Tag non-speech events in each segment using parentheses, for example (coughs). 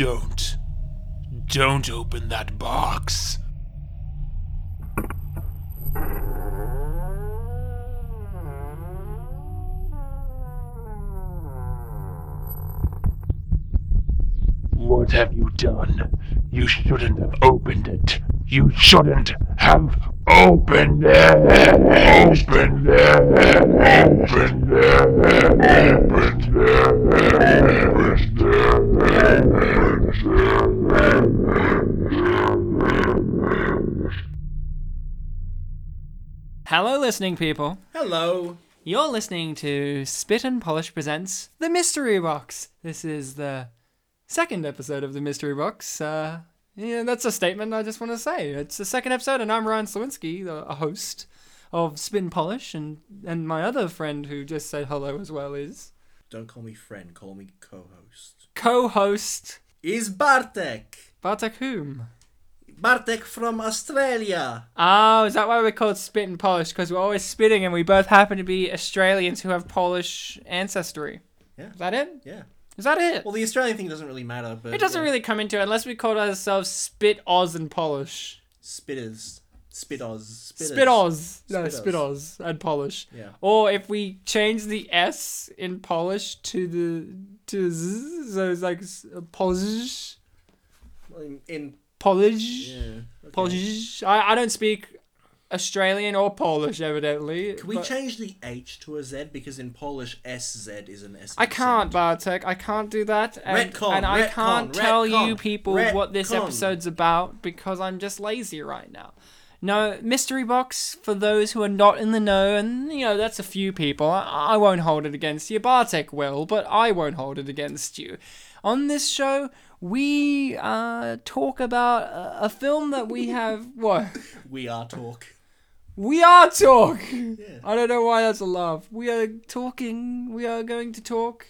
Don't. Don't open that box. What have you done? You shouldn't have opened it. You shouldn't have opened it. It. Listening people. Hello. You're listening to Spit and Polish Presents The Mystery Box. This is the second episode of The Mystery Box. Uh, yeah, that's a statement I just want to say. It's the second episode, and I'm Ryan Slawinski, the a host of Spit and Polish, and, and my other friend who just said hello as well is Don't call me friend, call me co-host. co host Is Bartek. Bartek Whom. Bartek from Australia. Oh, is that why we're called Spit and Polish? Because we're always spitting, and we both happen to be Australians who have Polish ancestry. Yeah. Is that it? Yeah. Is that it? Well, the Australian thing doesn't really matter, but It doesn't uh, really come into it unless we called ourselves Spit Oz and Polish. spitters, spit Oz, spitters. Spit Oz. No, Spit Spit Oz. Oz and Polish. Yeah. Or if we change the S in Polish to the to Z, so it's like Polish, in, in Polish, yeah. okay. Polish. I, I don't speak Australian or Polish, evidently. Can we change the H to a Z because in Polish SZ is an S. I can't, Bartek. I can't do that, and, Retcon, and I retcon, can't tell you retcon, people what this episode's about because I'm just lazy right now. No, mystery box for those who are not in the know, and you know that's a few people. I, I won't hold it against you. Bartek will, but I won't hold it against you. On this show, we uh, talk about a, a film that we have. (laughs) what? We are talk. We are talk. I don't know why that's a laugh. We are talking. We are going to talk.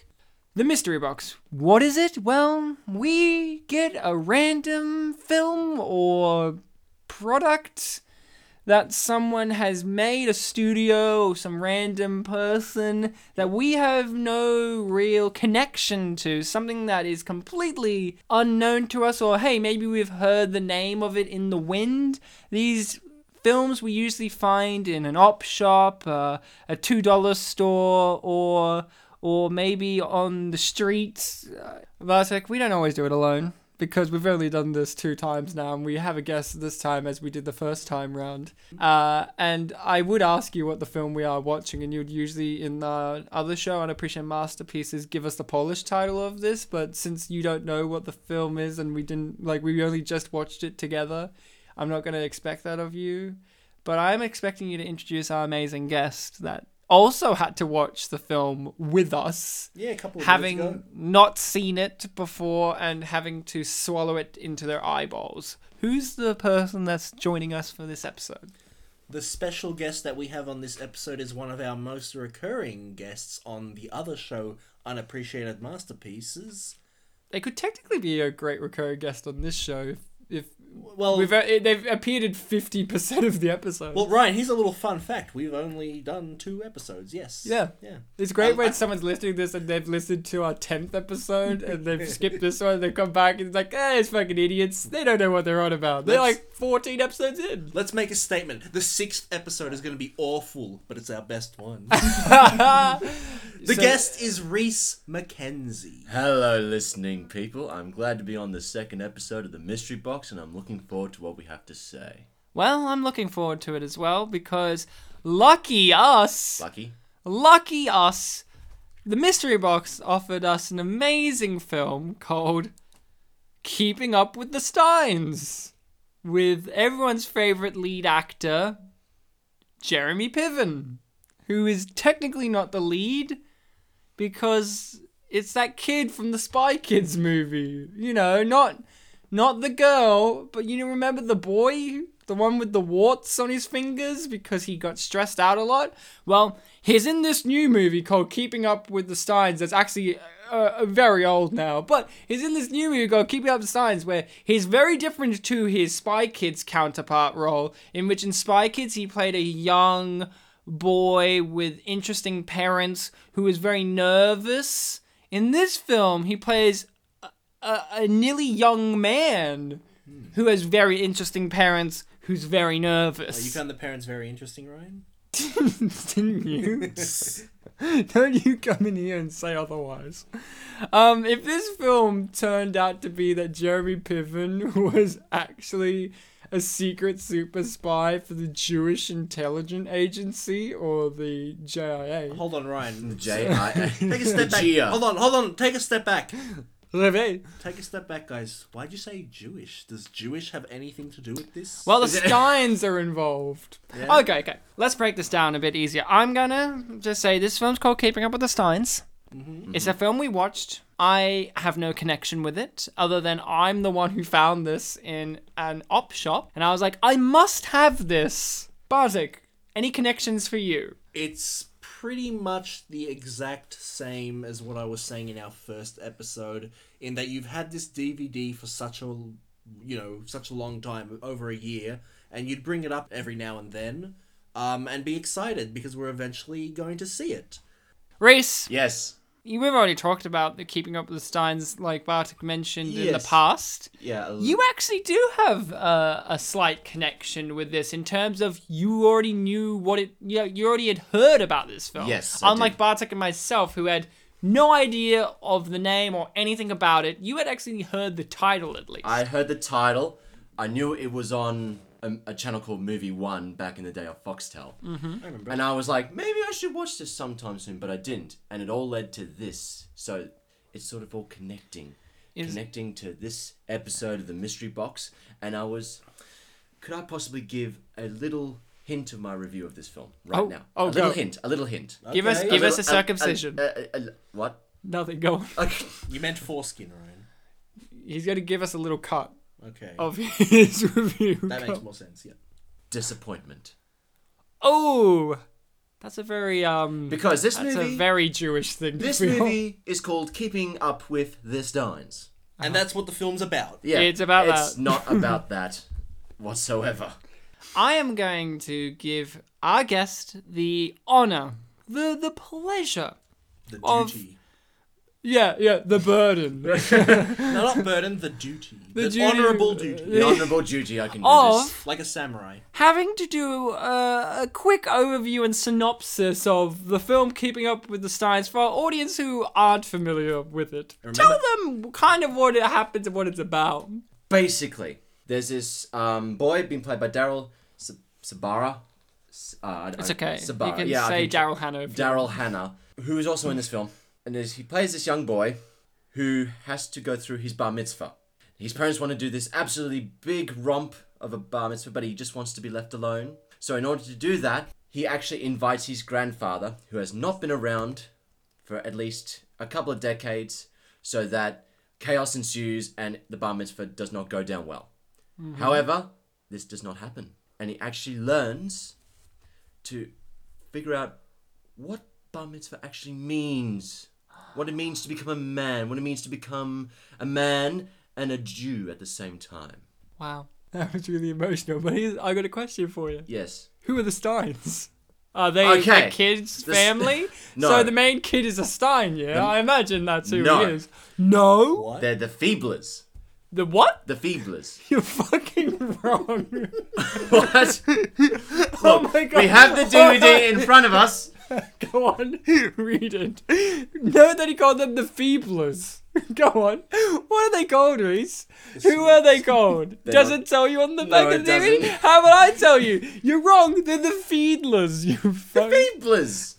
The mystery box. What is it? Well, we get a random film or product that someone has made, a studio or some random person that we have no real connection to, something that is completely unknown to us, or hey, maybe we've heard the name of it in the wind. These films we usually find in an op shop, uh, a two dollar store, or or maybe on the streets. Uh, Bartek, we don't always do it alone because we've only done this two times now, and we have a guest this time as we did the first time round. Uh, and I would ask you what the film we are watching, and you'd usually in the other show, Unappreciated Masterpieces, give us the Polish title of this. But since you don't know what the film is, and we didn't like, we only just watched it together. I'm not going to expect that of you, but I'm expecting you to introduce our amazing guest that also had to watch the film with us, Yeah, a couple of having not seen it before and having to swallow it into their eyeballs. Who's the person that's joining us for this episode? The special guest that we have on this episode is one of our most recurring guests on the other show, Unappreciated Masterpieces. They could technically be a great recurring guest on this show if, if Well, we've uh, they've appeared in fifty percent of the episodes. well, Ryan, here's a little fun fact. We've only done two episodes. Yes. Yeah. Yeah. It's great Um, when I- someone's listening to this and they've listened to our 10th episode and they've (laughs) skipped this one. They come back and it's like, eh, it's fucking idiots. They don't know what they're on about. They're like 14 episodes in. Let's make a statement. The sixth episode is going to be awful, but it's our best one. (laughs) (laughs) the So- guest is Reese McKenzie. Hello, listening people. I'm glad to be on the second episode of the Mystery Box, and I'm looking forward to what we have to say. Well, I'm looking forward to it as well because lucky us, Lucky? lucky us, the Mystery Box offered us an amazing film called Keeping Up with the Steins with everyone's favorite lead actor, Jeremy Piven, who is technically not the lead because it's that kid from the Spy Kids movie. You know, not not the girl, but you remember the boy, the one with the warts on his fingers because he got stressed out a lot. Well, he's in this new movie called Keeping Up with the Steins. That's actually uh, very old now, but he's in this new movie called Keeping Up with the Steins, where he's very different to his Spy Kids counterpart role, in which in Spy Kids he played a young boy with interesting parents who is very nervous. In this film, he plays a- a, a nearly young man who has very interesting parents who's very nervous. you found the parents very interesting, Ryan? (laughs) Didn't you? (laughs) Don't you come in here and say otherwise. Um, if this film turned out to be that Jeremy Piven (laughs) was actually a secret super spy for the Jewish Intelligence Agency or the JIA, Hold on, Ryan. The JIA. (laughs) Take a step back. Gia. Hold on, hold on. Take a step back. Levy. Take a step back, guys. Why'd you say Jewish? Does Jewish have anything to do with this? Well, the Is it- Steins are involved. Yeah. Okay, okay. Let's break this down a bit easier. I'm gonna just say this film's called Keeping Up with the Steins. It's a film we watched. I have no connection with it, other than I'm the one who found this in an op shop, and I was like, I must have this. Bartek, any connections for you? it's pretty much the exact same as what I was saying in our first episode, in that you've had this DVD for such a, you know, such a long time, over a year, and you'd bring it up every now and then, um, and be excited because we're eventually going to see it. Reese, Yes. You we've already talked about the Keeping Up with the Steins, like Bartek mentioned in the past. Yeah. You actually do have uh, a slight connection with this in terms of you already knew what it. You, know, you already had heard about this film. Yes, Unlike. Bartek and myself, who had no idea of the name or anything about it, you had actually heard the title at least. I heard the title. I knew it was on a, a channel called Movie One back in the day of Foxtel. Mm-hmm. I remember. And I was like, maybe I should watch this sometime soon, but I didn't. And it all led to this. So it's sort of all connecting. Is- connecting to this episode of the Mystery Box. And I was. Could I possibly give a little hint of my review of this film right Oh, now? oh, a little go. hint. A little hint. give us, Okay. give us a little- circumcision. a- a- a- what? Nothing. Go. on. Okay. You meant foreskin, Ryan. He's going to give us a little cut Okay. of (laughs) his review. that Go. makes more sense, yeah. Disappointment. Oh, that's a very um. Because this that's movie. a very Jewish thing. To this feel. movie is called Keeping Up with the Steins. And that's what the film's about. Yeah, It's about It's that. not (laughs) about that whatsoever. I am going to give our guest the honor, the the pleasure. The Of- duty. Yeah, yeah, the burden (laughs) No, not burden, the duty. The The, duty- honorable duty. The honorable duty I can do of this. Like a samurai. having to do a, a quick overview and synopsis of the film Keeping Up with the Steins for our audience who aren't familiar with it. Remember- Tell them kind of what it happens and what it's about. Basically, there's this um, boy being played by Daryl S- Sabara. S- Uh, I- It's I- okay. Sabara. you can yeah, I say Daryl Hannah. if you Daryl. Hannah, who is also in this film, and he plays this young boy who has to go through his bar mitzvah. His parents want to do this absolutely big romp of a bar mitzvah, but he just wants to be left alone. So, in order to do that, he actually invites his grandfather, who has not been around for at least a couple of decades, so that chaos ensues and the bar mitzvah does not go down well. Mm-hmm. However, this does not happen, and he actually learns to figure out what bar mitzvah actually means. What it means to become a man. What it means to become a man and a Jew at the same time. Wow, that was really emotional. But here's, I got a question for you. Yes. Who are the Steins? Are they Okay. the kid's The family? (laughs) No. So the main kid is a Stein, yeah? I imagine that's who No. he is. No? What? They're the Feeblers. The what? The Feeblers. (laughs) You're fucking wrong. (laughs) what? oh my god. We have the DVD in front of us. (laughs) Go on, (laughs) read it. Know that he called them the Feeblers. (laughs) Go on. What are they called, Reese? Who are they called? Does not- it tell you on the back it of the DVD? doesn't. How would I tell you? You're wrong. They're the Fiedlers. You fuck. Feeblers.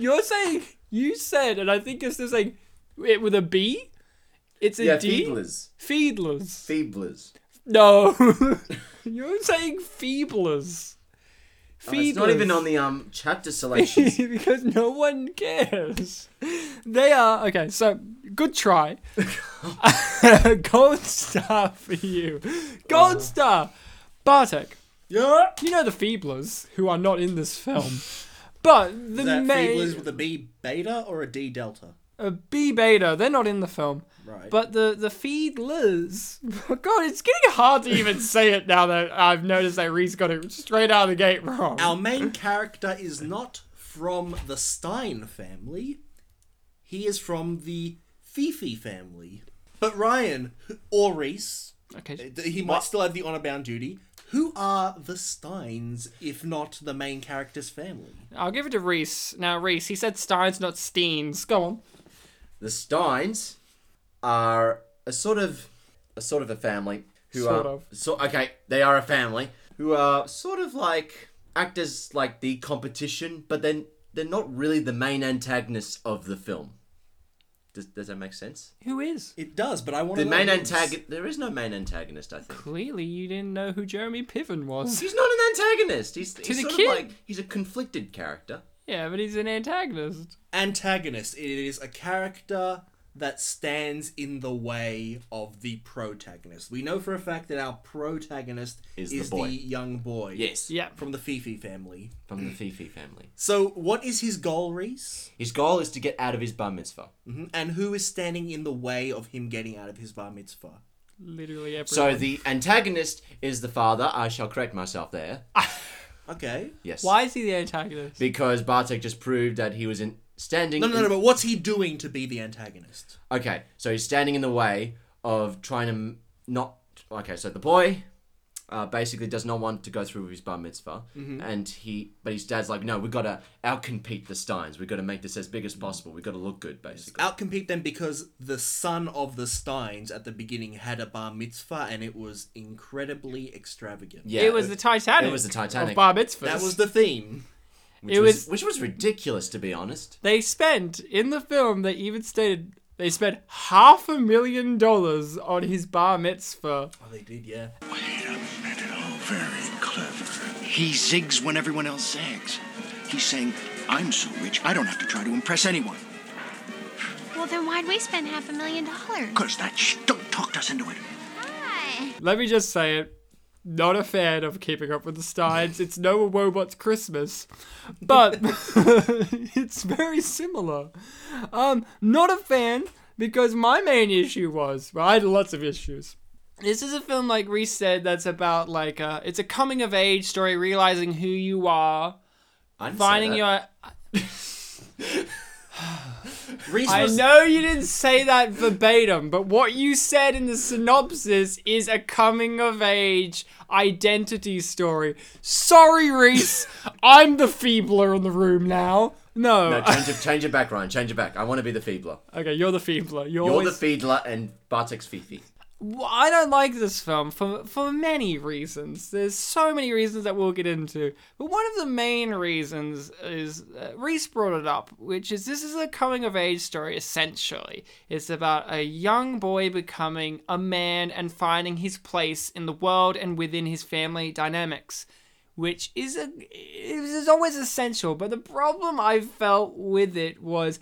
You're saying you said, and I think it's just saying it with a B. It's a Yeah, D? Feeblers. Fiedlers. Feeblers. No, you're saying feeblers. Oh, it's not even on the um chapter selections. (laughs) because no one cares. They are okay. So good try. (laughs) Gold star for you. Gold star. Bartek, Yeah. you know the Feeblers who are not in this film, but the Is that main Feeblers with a B beta or a D delta? a B beta. They're not in the film. Right. But the the Fiedlers, (laughs) God, it's getting hard to even (laughs) say it now that I've noticed that Reese got it straight out of the gate wrong. Our (laughs) main character is not from the Stein family. He is from the Fifi family. But Ryan or Reese, Okay. Uh, he might still have the honor bound duty. Who are the Steins if not the main character's family? I'll give it to Reese. Now, Reese, he said Steins, not Steens. Go on. The Steins are a sort of a sort of a family who Sort are of. so okay. They are a family who are sort of like act as like the competition, but then they're not really the main antagonists of the film. Does, does that make sense? Who is? It does, but I want The to main antagonist. There is no main antagonist. I think. Clearly, you didn't know who Jeremy Piven was. He's not an antagonist. He's, he's the sort kid. of like he's a conflicted character. Yeah, but he's an antagonist. Antagonist. It is a character that stands in the way of the protagonist. We know for a fact that our protagonist Is is, the boy. the young boy. Yes. Yeah. From the Fifi family. From the Fifi family. So, what is his goal, Reese? His goal is to get out of his bar mitzvah. Mhm. And who is standing in the way of him getting out of his bar mitzvah? Literally everyone. So the antagonist is the father. I shall correct myself there. Okay. Yes. Why is he the antagonist? Because Bartek just proved that he was in standing. No, no, in- no, but what's he doing to be the antagonist? Okay, so he's standing in the way of trying to m- not. Okay, so the boy uh, basically does not want to go through with his bar mitzvah, and he, but his dad's like, no, we've gotta outcompete the Steins. We've gotta make this as big as possible. We've gotta look good, basically. Outcompete them because the son of the Steins at the beginning had a bar mitzvah and it was incredibly extravagant. Yeah, it was the Titanic. it was the Titanic. Of bar mitzvahs. That was the theme. Which it was, was- which was ridiculous to be honest. They spent in the film. They even stated they spent half a million dollars on his bar mitzvah. Oh, they did, yeah. Wait a minute. Oh, very clever. He zigs when everyone else zags. He's saying, I'm so rich, I don't have to try to impress anyone. Well, then why'd we spend half a million dollars? Because that sh- don't talk us into it. Hi. Let me just say it. Not a fan of Keeping Up with the Steins. It's Noah Wobot's Christmas, (laughs) but (laughs) it's very similar. Um, not a fan because my main issue was well, I had lots of issues. This is a film, like Reese said, that's about like uh, it's a coming of age story, realizing who you are, I didn't say finding your. (laughs) Reese I know you didn't say that verbatim, but what you said in the synopsis is a coming of age identity story. Sorry, Reese. (laughs) I'm the feebler in the room now. No. No, change it, change it back, Ryan. Change it back. I want to be the feebler. okay, you're the feebler. You're, You're always... the feebler, and Bartek's Fifi. I don't like this film for for many reasons. There's so many reasons that we'll get into, but one of the main reasons is uh, Reese brought it up, which is this is a coming of age story. Essentially, it's about a young boy becoming a man and finding his place in the world and within his family dynamics, which is a is always essential. But the problem I felt with it was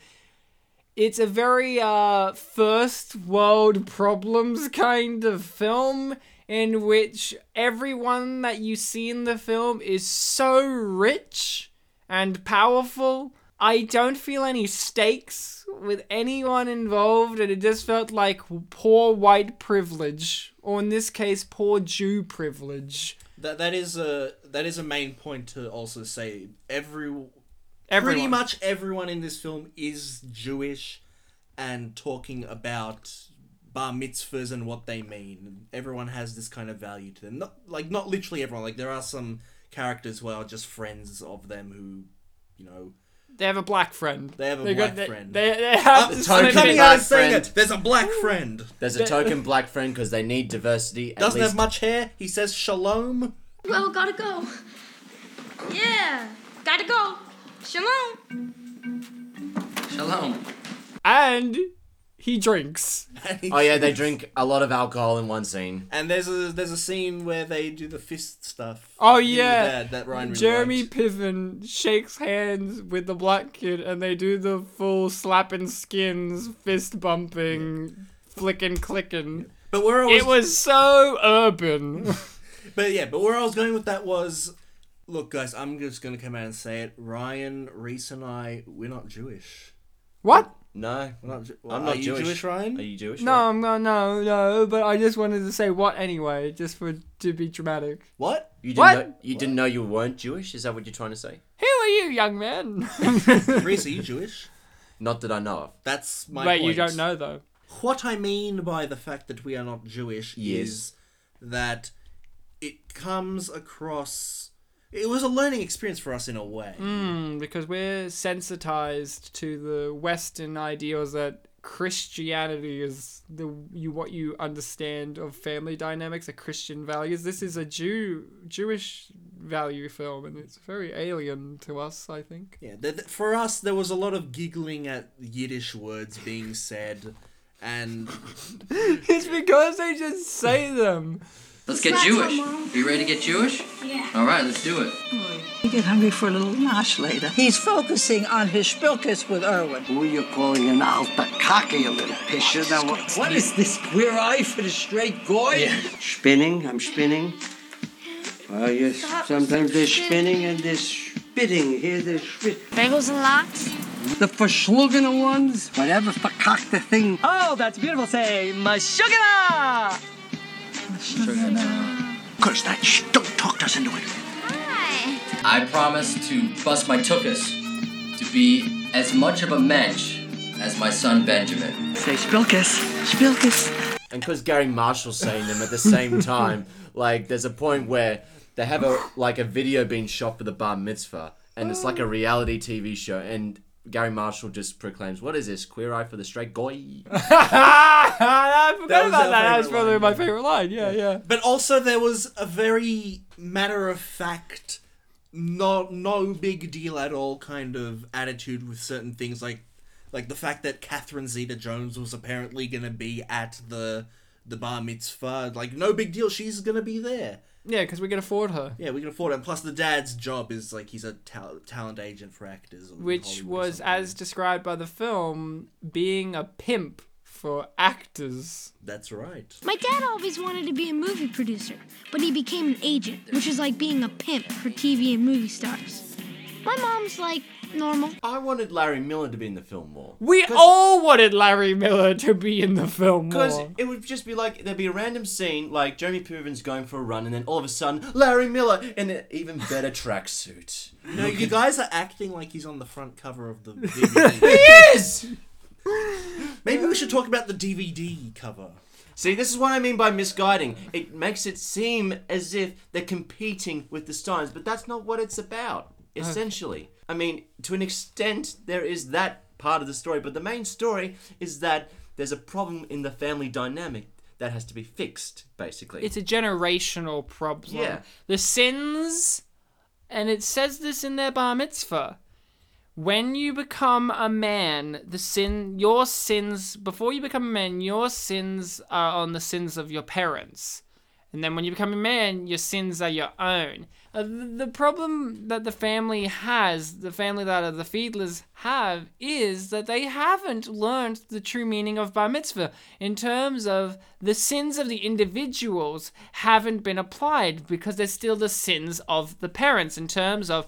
it's a very uh first world problems kind of film in which everyone that you see in the film is so rich and powerful. I don't feel any stakes with anyone involved, and it just felt like poor white privilege, or in this case, poor Jew privilege. that, that is a that is a main point to also say. Every Everyone. pretty much everyone in this film is Jewish, and talking about bar mitzvahs and what they mean. Everyone has this kind of value to them. Not like not literally everyone. Like there are some characters who are just friends of them who, you know, They have a black friend. They have a They black they, friend. They, they have I'm token coming black out and saying friend. it. There's a black friend. There's a token black friend because they need diversity. At Doesn't least have much hair. He says shalom. Well, gotta go. Yeah, gotta go. Shalom. Shalom. and he drinks. Oh yeah, they drink a lot of alcohol in one scene. and there's a there's a scene where they do the fist stuff. Oh yeah, Dad, that Ryan really Jeremy liked. Piven shakes hands with the black kid, and they do the full slapping skins, fist bumping, flicking, clicking. But where I was, It was so urban. (laughs) but yeah, but where I was going with that was, look, guys, I'm just gonna come out and say it. Ryan, Reese, and I, we're not Jewish. what? No, We're not. Ju- I'm are not you Jewish. Jewish, Ryan? Are you Jewish? No, I'm not. No, no. But I just wanted to say what anyway, just for to be dramatic. What? You didn't What? know you didn't know you weren't Jewish? Is that what you're trying to say? Who are you, young man? (laughs) Reese, are you Jewish? Not that I know of. That's my. Wait, you don't know though. What I mean by the fact that we are not Jewish Yes. is that it comes across. It was a learning experience for us in a way. Mm, because we're sensitized to the Western ideals that Christianity is the you what you understand of family dynamics, are Christian values. This is a Jew Jewish value film, and it's very alien to us. I think. Yeah, th- th- for us, there was a lot of giggling at Yiddish words being said, and (laughs) It's because they just say them. Let's get Jewish. Are You ready to get Jewish? Yeah. All right, let's do it. You get hungry for a little nosh later. He's focusing on his spilkus with Irwin. Who are you calling an alter kocker, you little pisher? Now, what, What is this queer eye for the straight goy? Spinning? I'm spinning. Well, yes. Sometimes they're spinning and they're spitting. Here they're spit. Bagels and lox? The verschlugene ones, whatever verkackte thing. Oh, that's beautiful. Say, mashugana! Of course, that shh, don't talk us into it. Hi. I promise to bust my tuchus to be as much of a mensch as my son Benjamin. Say, spilkus, spilkus. and because Garry Marshall's saying them at the same (laughs) time, like there's a point where they have a like a video being shot for the bar mitzvah, and it's like a reality TV show, and Garry Marshall just proclaims, "What is this? Queer eye for the straight guy?" (laughs) I forgot That about that. That was probably line, my yeah. favorite line. Yeah, yeah. but also there was a very matter of fact, no no big deal at all kind of attitude with certain things like like the fact that Catherine Zeta Jones was apparently gonna be at the the bar mitzvah. Like no big deal, she's gonna be there. Yeah, because we can afford her. Yeah, we can afford it. And plus, the dad's job is like he's a tal- talent agent for actors. which was as described by the film being a pimp for actors That's right. My dad always wanted to be a movie producer, but he became an agent, which is like being a pimp for TV and movie stars. My mom's like normal. I wanted Larry Miller to be in the film more. we all wanted larry miller to be in the film more. Because more. it would just be like there'd be a random scene like Jeremy Piven's going for a run, and then all of a sudden Larry Miller in an even better tracksuit. No, you guys are acting like he's on the front cover of the (laughs) DVD. yes Maybe we should talk about the DVD cover. See, this is what I mean by misguiding. It makes it seem as if they're competing with the Stones, but that's not what it's about, essentially. I mean, to an extent, there is that part of the story, but the main story is that there's a problem in the family dynamic that has to be fixed, basically. it's a generational problem Yeah. the sins and it says this in their bar mitzvah when you become a man the sin your sins before you become a man your sins are on the sins of your parents and then when you become a man your sins are your own uh, the, problem that the family has the family that uh, the Fiedlers have is that they haven't learned the true meaning of bar mitzvah in terms of the sins of the individuals haven't been applied because they're still the sins of the parents in terms of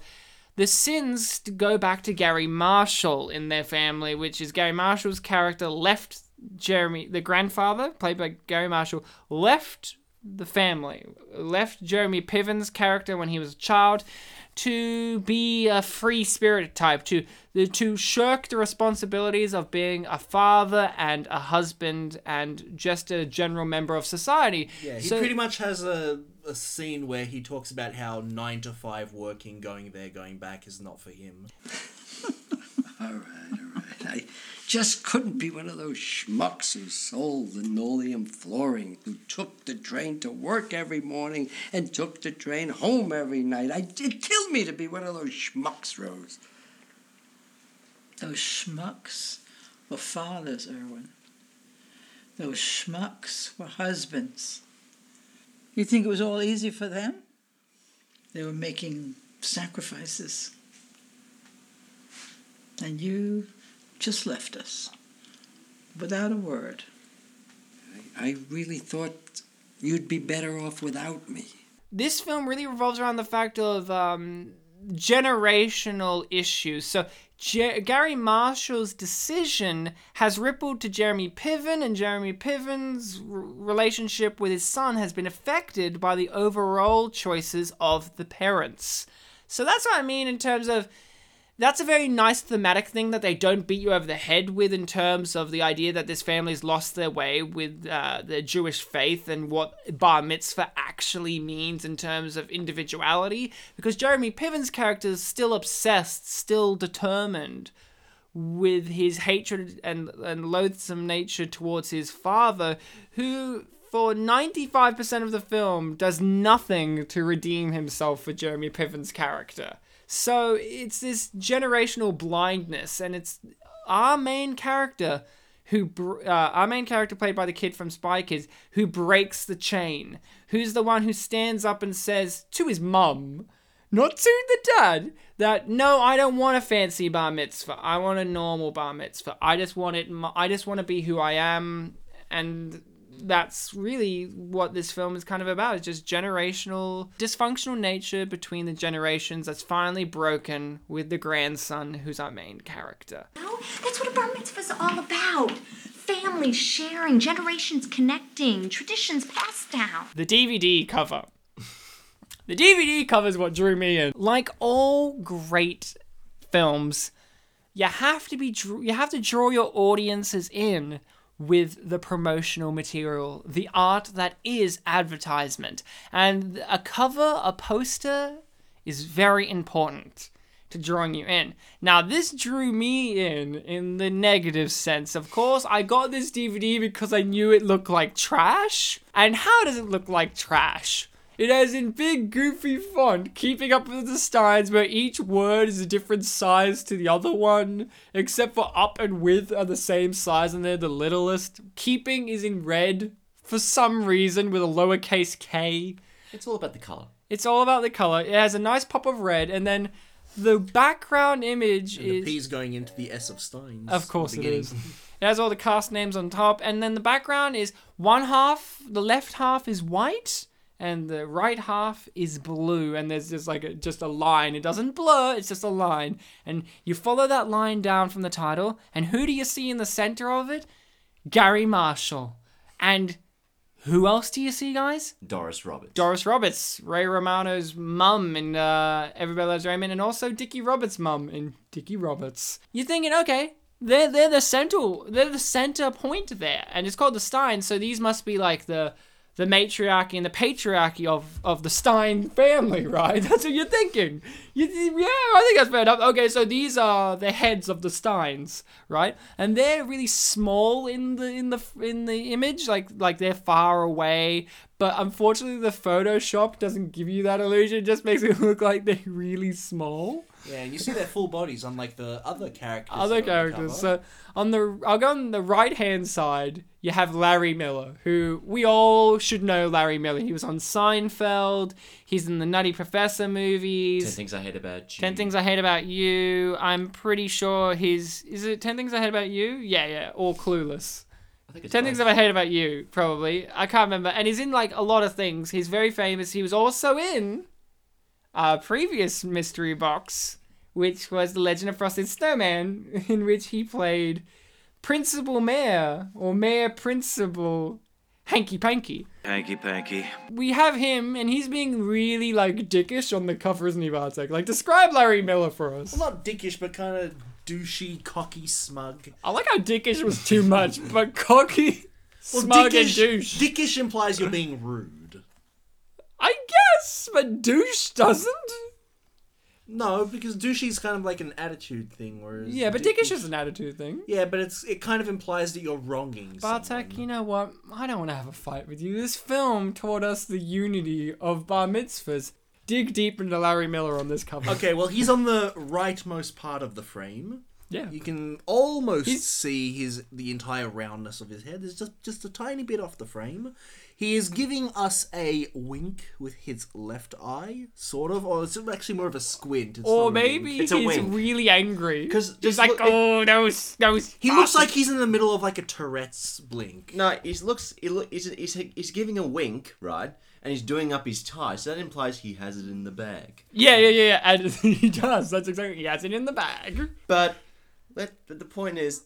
the sins to go back to Garry Marshall in their family, which is Garry Marshall's character left Jeremy, the grandfather, played by Garry Marshall, left the family, left Jeremy Piven's character when he was a child to be a free spirit type, to to shirk the responsibilities of being a father and a husband and just a general member of society. Yeah, he So- pretty much has a, a scene where he talks about how nine to five working, going there, going back is not for him. (laughs) All right, all right. I just couldn't be one of those schmucks who sold linoleum flooring, who took the train to work every morning and took the train home every night. I, it killed me to be one of those schmucks, Rose. Those schmucks were fathers, Irwin. Those schmucks were husbands. You think it was all easy for them? They were making sacrifices. And you just left us without a word. I really thought you'd be better off without me. this film really revolves around the fact of um, generational issues. So Jer- Garry Marshall's decision has rippled to Jeremy Piven, and Jeremy Piven's r- relationship with his son has been affected by the overall choices of the parents. So that's what I mean in terms of that's a very nice thematic thing that they don't beat you over the head with in terms of the idea that this family's lost their way with uh, their Jewish faith and what bar mitzvah actually means in terms of individuality. Because Jeremy Piven's character is still obsessed, still determined with his hatred and, and loathsome nature towards his father, who for 95% of the film does nothing to redeem himself for Jeremy Piven's character. So it's this generational blindness, and it's our main character who uh, our main character played by the kid from Spy Kids who breaks the chain, who's the one who stands up and says to his mum, not to the dad, that no, I don't want a fancy bar mitzvah. I want a normal bar mitzvah. I just want it. I just want to be who I am, and that's really what this film is kind of about. It's just generational dysfunctional nature between the generations that's finally broken with the grandson who's our main character. No, that's what a bar mitzvah is all about. Families sharing, generations connecting, traditions passed down. The DVD cover. The DVD cover is what drew me in. Like all great films, you have to be you have to draw your audiences in with the promotional material, the art that is advertisement. And a cover, a poster is very important to drawing you in. Now, this drew me in in the negative sense. Of course, I got this DVD because I knew it looked like trash. And how does it look like trash? It has in big goofy font, keeping up with the Steins, where each word is a different size to the other one, except for up and with are the same size and they're the littlest. Keeping is in red for some reason with a lowercase k. It's all about the color. It's all about the color. It has a nice pop of red, and then the background image And the P is. P's going into the S of Steins. Of course it is. it the beginning. is. (laughs) It has all the cast names on top, and then the background is one half, the left half is white, and the right half is blue, and there's just like a, just a line. It doesn't blur, it's just a line, and you follow that line down from the title, and who do you see in the center of it? Garry Marshall, and who else do you see, guys? Doris Roberts. Doris Roberts, Ray Romano's mum in uh, Everybody Loves Raymond, and also Dickie Roberts' mum in Dickie Roberts. You're thinking, okay, they're they're the central, they're the center point there, and it's called the Stein, so these must be like the the matriarchy and the patriarchy of of the Stein family, (laughs) right? That's what you're thinking. You, yeah, I think that's fair enough. Okay, so these are the heads of the Steins, right? And they're really small in the in the in the image, like like they're far away. But unfortunately, the Photoshop doesn't give you that illusion. It just makes it (laughs) look like they're really small. Yeah, you see their full bodies unlike the other characters. Other on the characters. So on the I'll go on the right hand side. You have Larry Miller, who we all should know. Larry Miller. He was on Seinfeld. He's in the Nutty Professor movies. Ten Things I Hate About You. Ten Things I Hate About You. I'm pretty sure his is it Ten Things I Hate About You? Yeah, yeah. Or Clueless. I think it's Ten both. Things I Hate About You, probably. I can't remember. And he's in like a lot of things. He's very famous. He was also in a previous mystery box, which was The Legend of Frosty the Snowman, (laughs) in which he played Principal Mayor or Mayor Principal Hanky Panky. Hanky panky. We have him, and he's being really like dickish on the cover, isn't he, Bartek? Like, describe Larry Miller for us. Well, not dickish, but kind of douchey, cocky, smug. I like how dickish was too much, but cocky, Well, smug, and dickish, douche. dickish implies you're being rude. I guess, but douche doesn't. No, because douchey's kind of like an attitude thing, whereas Yeah, but dickish is an attitude thing. Yeah, but it's it kind of implies that you're wronging. Bartek, you know what? I don't want to have a fight with you. This film taught us the unity of bar mitzvahs. Dig deep into Larry Miller on this cover. Okay, well he's on the rightmost part of the frame. Yeah. You can almost He's- see his the entire roundness of his head. There's just just a tiny bit off the frame. He is giving us a wink with his left eye, sort of, or it's actually more of a squint. It's Or not a wink. maybe he's really angry. 'Cause he's just like, look- oh, those, those. He looks like he's in the middle of like a Tourette's blink. No, he looks. He look, he's, he's, he's giving a wink, right? And he's doing up his tie, so that implies he has it in the bag. Yeah, yeah, yeah, yeah. And (laughs) he does. That's exactly. He has it in the bag. But, but, but the point is,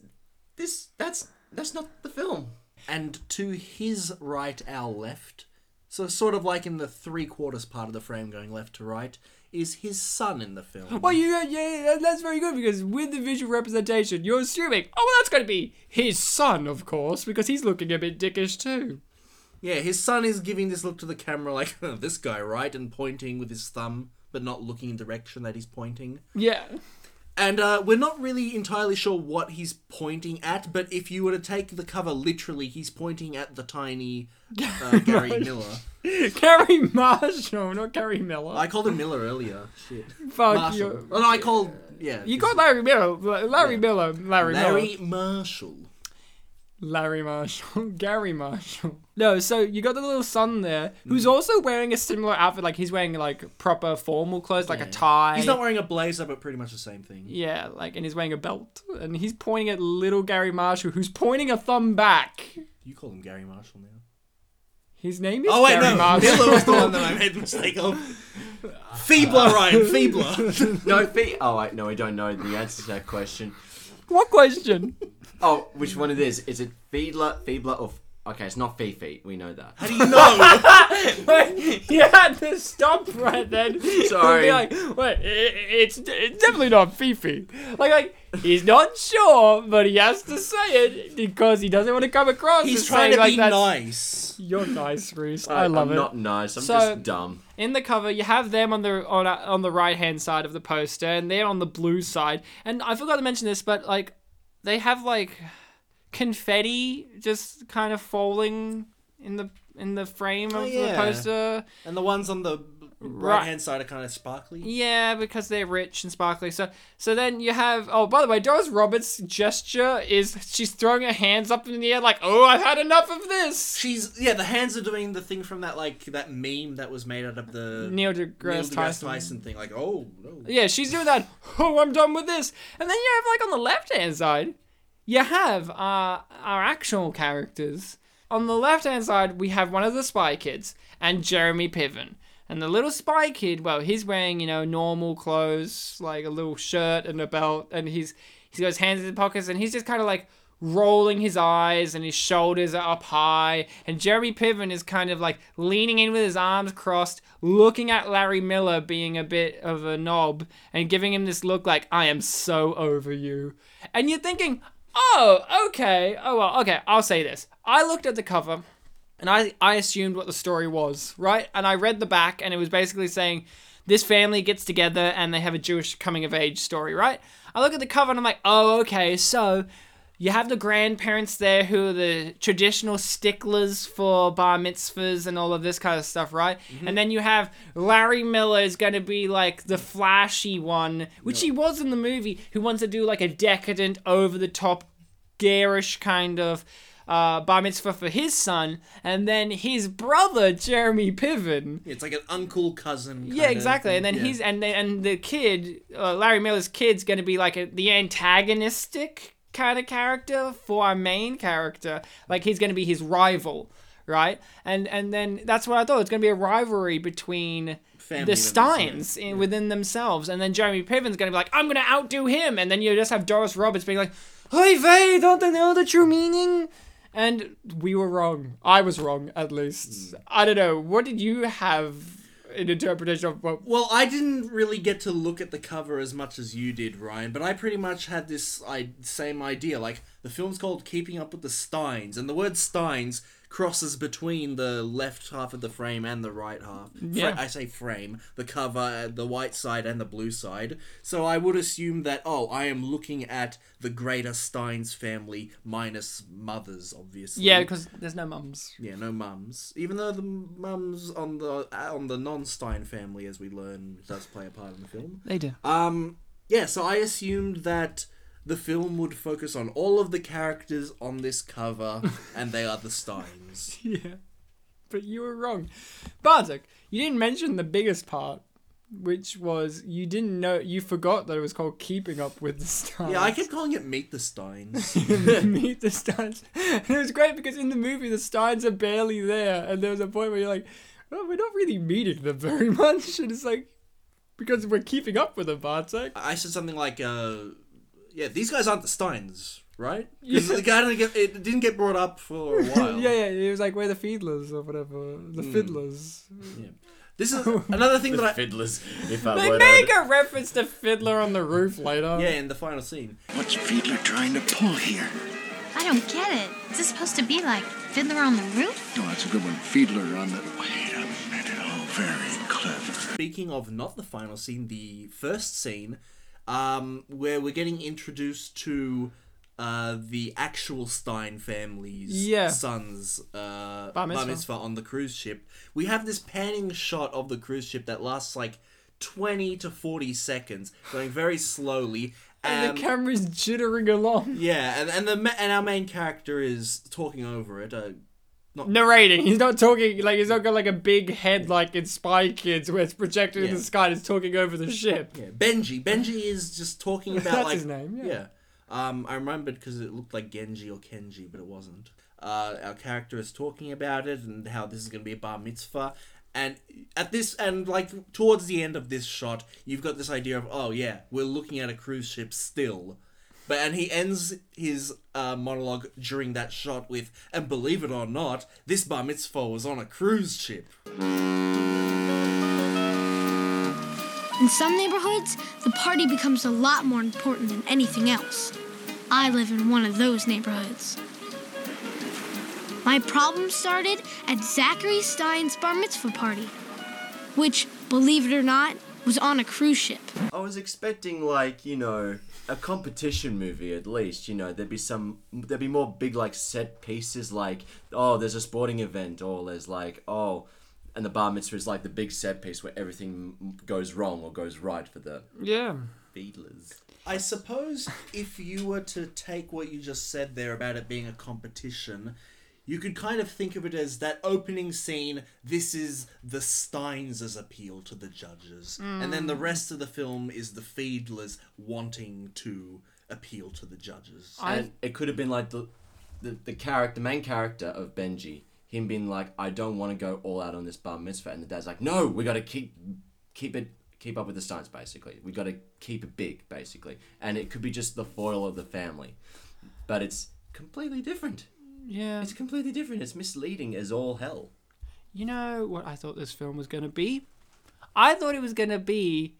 this that's that's not the film. And to his right, our left, So sort of like in the three quarters part of the frame going left to right is his son in the film. Well, you uh, yeah, yeah, that's very good because with the visual representation, you're assuming, oh, well, that's going to be his son, of course, because he's looking a bit dickish too. Yeah, his son is giving this look to the camera like (laughs) this guy, right, and pointing with his thumb, but not looking in the direction that he's pointing. Yeah. And uh, we're not really entirely sure what he's pointing at, but if you were to take the cover literally, he's pointing at the tiny uh, (laughs) Gary Miller. (laughs) Garry Marshall, not Gary Miller. I called him Miller earlier. Shit. Fuck you. Oh, no, I called. Yeah. You got Larry Miller. Larry Miller. Larry, Larry Miller. Marshall. Larry Marshall. (laughs) Garry Marshall. No, so you got the little son there who's Mm. also wearing a similar outfit. Like he's wearing like proper formal clothes, like a tie. He's not wearing a blazer, but pretty much the same thing. Yeah, like, and he's wearing a belt, and he's pointing at little Garry Marshall, who's pointing a thumb back. You call him Garry Marshall now. His name is Oh wait, Gary no, Marshall. Miller was the one that I made (laughs) the mistake of. Feebler, Ryan, feebler. (laughs) no, fe- Oh, wait, no, we don't know the answer to that question. (laughs) what question? Oh, which one it is? Is it Fiedler, Feebler, or. F- okay, it's not Fifi. We know that. How do you know? (laughs) Wait, you had to stop right then. Sorry. Be like, wait, i- i- it's, it's definitely not Fifi. Like, like he's not sure, but he has to say it because he doesn't want to come across He's as trying saying to like be that. nice. You're nice, Reese. I love it. I'm it. not nice. I'm So- just dumb. In the cover, you have them on the on on the right hand side of the poster, and they're on the blue side. And I forgot to mention this, but like they have like confetti just kind of falling in the in the frame oh, of the yeah. poster. And the ones on the right hand side are kind of sparkly. Yeah, because they're rich and sparkly. So so then you have oh by the way, Doris Roberts' gesture is she's throwing her hands up in the air like, oh I've had enough of this. She's yeah, the hands are doing the thing from that like that meme that was made out of the Neil deGrasse deGrasse Tyson. Tyson thing. Like, oh no. Yeah, she's doing that. Oh, I'm done with this. And then you have like on the left hand side, you have uh, our actual characters. On the left hand side, we have one of the spy kids and Jeremy Piven. And the little spy kid, well, he's wearing you know normal clothes, like a little shirt and a belt, and he's he's got his hands in his pockets, and he's just kind of like rolling his eyes and his shoulders are up high. And Jeremy Piven is kind of like leaning in with his arms crossed, looking at Larry Miller being a bit of a knob and giving him this look like, I am so over you. And you're thinking, oh, okay, oh well, okay, I'll say this. I looked at the cover and I, I assumed what the story was, right? And I read the back and it was basically saying this family gets together and they have a Jewish coming of age story, right? I look at the cover and I'm like, oh, okay, so you have the grandparents there who are the traditional sticklers for bar mitzvahs and all of this kind of stuff, right? Mm-hmm. And then you have Larry Miller is going to be like the flashy one, which he was in the movie, who wants to do like a decadent, over the top, garish kind of uh, bar mitzvah for his son, and then his brother Jeremy Piven. It's like an uncool cousin. Yeah, exactly. And then Yeah. he's and then and the kid, uh, Larry Miller's kid's going to be like a, the antagonistic kind of character for our main character. Like he's going to be his rival, right? And and then that's what I thought. It's going to be a rivalry between. The Steins yeah. within themselves, and then Jeremy Piven's gonna be like, "I'm gonna outdo him," and then you just have Doris Roberts being like, "Hey, Vay, don't they know the true meaning?" And we were wrong. I was wrong, at least. I don't know. What did you have an interpretation of? Well, I didn't really get to look at the cover as much as you did, Ryan, but I pretty much had this I, same idea. Like, the film's called Keeping Up with the Steins, and the word Steins crosses between the left half of the frame and the right half. Fra- Yeah. I say frame, the cover, uh, the white side and the blue side. So I would assume that, oh, I am looking at the greater Steins family minus mothers, obviously. Yeah, because there's no mums. Yeah, no mums. Even though the mums on the on the non-Stein family, as we learn, does play a part in the film. They do. Um, yeah. So I assumed that the film would focus on all of the characters on this cover, (laughs) and they are the Steins. yeah, but you were wrong, Bartek. You didn't mention the biggest part, which was you didn't know. You forgot that it was called "Keeping Up with the Stars." Yeah, I kept calling it Meet the Steins. (laughs) meet the Steins. And it was great because in the movie the Steins are barely there, and there was a point where you're like, "Oh, we're not really meeting them very (laughs) much," and it's like because we're keeping up with them, Bartek. I said something like, uh, "Yeah, these guys aren't the Steins, right? (laughs) Because the guy didn't get it didn't get brought up for a (laughs) while. yeah, yeah. He was like, "We're the Fiddlers" or whatever. The Hmm. Fiddlers. This is (laughs) another thing The that I fiddlers, if that They word make a reference to Fiddler on the roof later. yeah in the final scene. What's fiddler trying to pull here? I don't get it. Is this supposed to be like Fiddler on the Roof? No, that's a good one. Fiddler on the. Wait a minute. Oh, very clever. Speaking of not the final scene, the first scene, um, where we're getting introduced to uh, the actual Stein family's Yeah. sons uh, Bar bar mitzvah. mitzvah on the cruise ship. We have this panning shot of the cruise ship that lasts like 20 to 40 seconds, going very slowly. And Um, the camera's jittering along. yeah, and, and the ma- and our main character is talking over it. Uh, Narrating. He's not talking like he's not got like a big head like in Spy Kids where it's projected in the sky and it's talking over the ship. Yeah, Benji. Benji is just talking (laughs) about That's like his name, yeah. Um, I remembered because it looked like Genji or Kenji, but it wasn't. Uh, our character is talking about it and how this is going to be a bar mitzvah. And at this, and like towards the end of this shot, you've got this idea of, oh yeah, we're looking at a cruise ship still. But and he ends his uh, monologue during that shot with, and believe it or not, this bar mitzvah was on a cruise ship. In some neighborhoods, the party becomes a lot more important than anything else. I live in one of those neighborhoods. My problem started at Zachary Stein's bar mitzvah party, which, believe it or not, was on a cruise ship. I was expecting like you know a competition movie at least. You know there'd be some there'd be more big like set pieces like oh there's a sporting event or there's like oh and the bar mitzvah is like the big set piece where everything goes wrong or goes right for the Yeah. Beatlers. I suppose if you were to take what you just said there about it being a competition, you could kind of think of it as that opening scene. This is the Steins' appeal to the judges, and then the hmm. rest of the film is the Fiedlers wanting to appeal to the judges. and it could have been like the the, the character main character of Benji him being like I don't want to go all out on this bar mitzvah and the dad's like no we got to keep keep it keep up with the Steins, basically. We got to keep it big basically. And it could be just the foil of the family. But it's completely different Yeah. it's completely different it's misleading as all hell You know what I thought this film was going to be? I thought it was going to be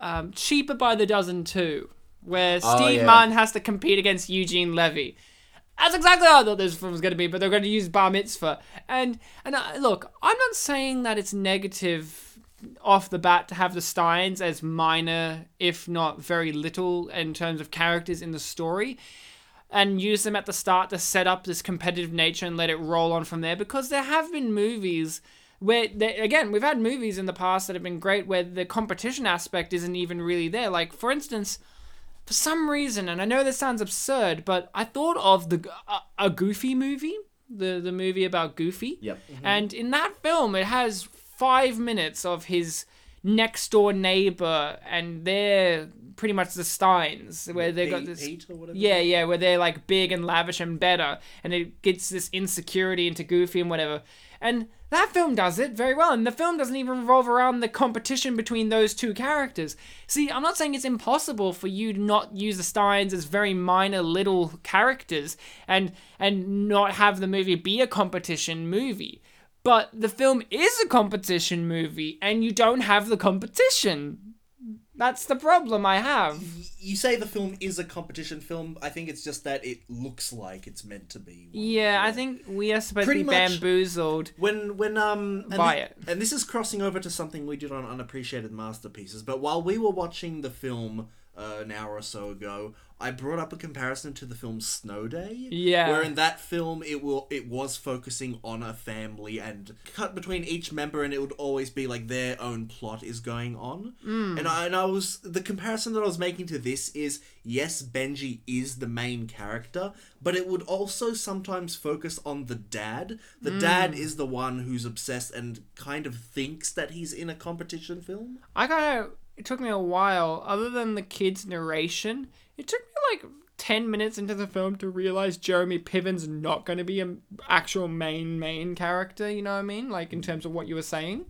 um, cheaper by the dozen too, where Oh, Steve yeah. Martin has to compete against Eugene Levy. That's exactly how I thought this film was going to be, but they're going to use Bar Mitzvah. And and uh, look, I'm not saying that it's negative off the bat to have the Steins as minor, if not very little, in terms of characters in the story and use them at the start to set up this competitive nature and let it roll on from there because there have been movies where they, again we've had movies in the past that have been great where the competition aspect isn't even really there. Like for instance for some reason and i know this sounds absurd but i thought of the a, a goofy movie the the movie about goofy. Yep. Mm-hmm. and in that film it has five minutes of his next door neighbor and they're pretty much the steins where they got this Pete or whatever? yeah yeah where they're like big and lavish and better and it gets this insecurity into goofy and whatever. And that film does it very well and the film doesn't even revolve around the competition between those two characters. See i'm not saying it's impossible for you to not use the steins as very minor little characters and and not have the movie be a competition movie but the film is a competition movie and you don't have the competition that's the problem i have you say the film is a competition film. I think it's just that it looks like it's meant to be. one. Yeah, I think we are supposed Pretty to be bamboozled. when when um Buy it. and this is crossing over to something we did on unappreciated masterpieces but while we were watching the film uh, an hour or so ago i brought up a comparison to the film snow day Yeah. where in that film it will it was focusing on a family and cut between each member and it would always be like their own plot is going on Mm. and I, and I was the comparison that i was making to this is yes benji is the main character but it would also sometimes focus on the dad the Mm. dad is the one who's obsessed and kind of thinks that he's in a competition film I kind of. It took me a while, other than the kid's narration, it took me like 10 minutes into the film to realize Jeremy Piven's not going to be an actual main, main character, you know what I mean? Like, in terms of what you were saying.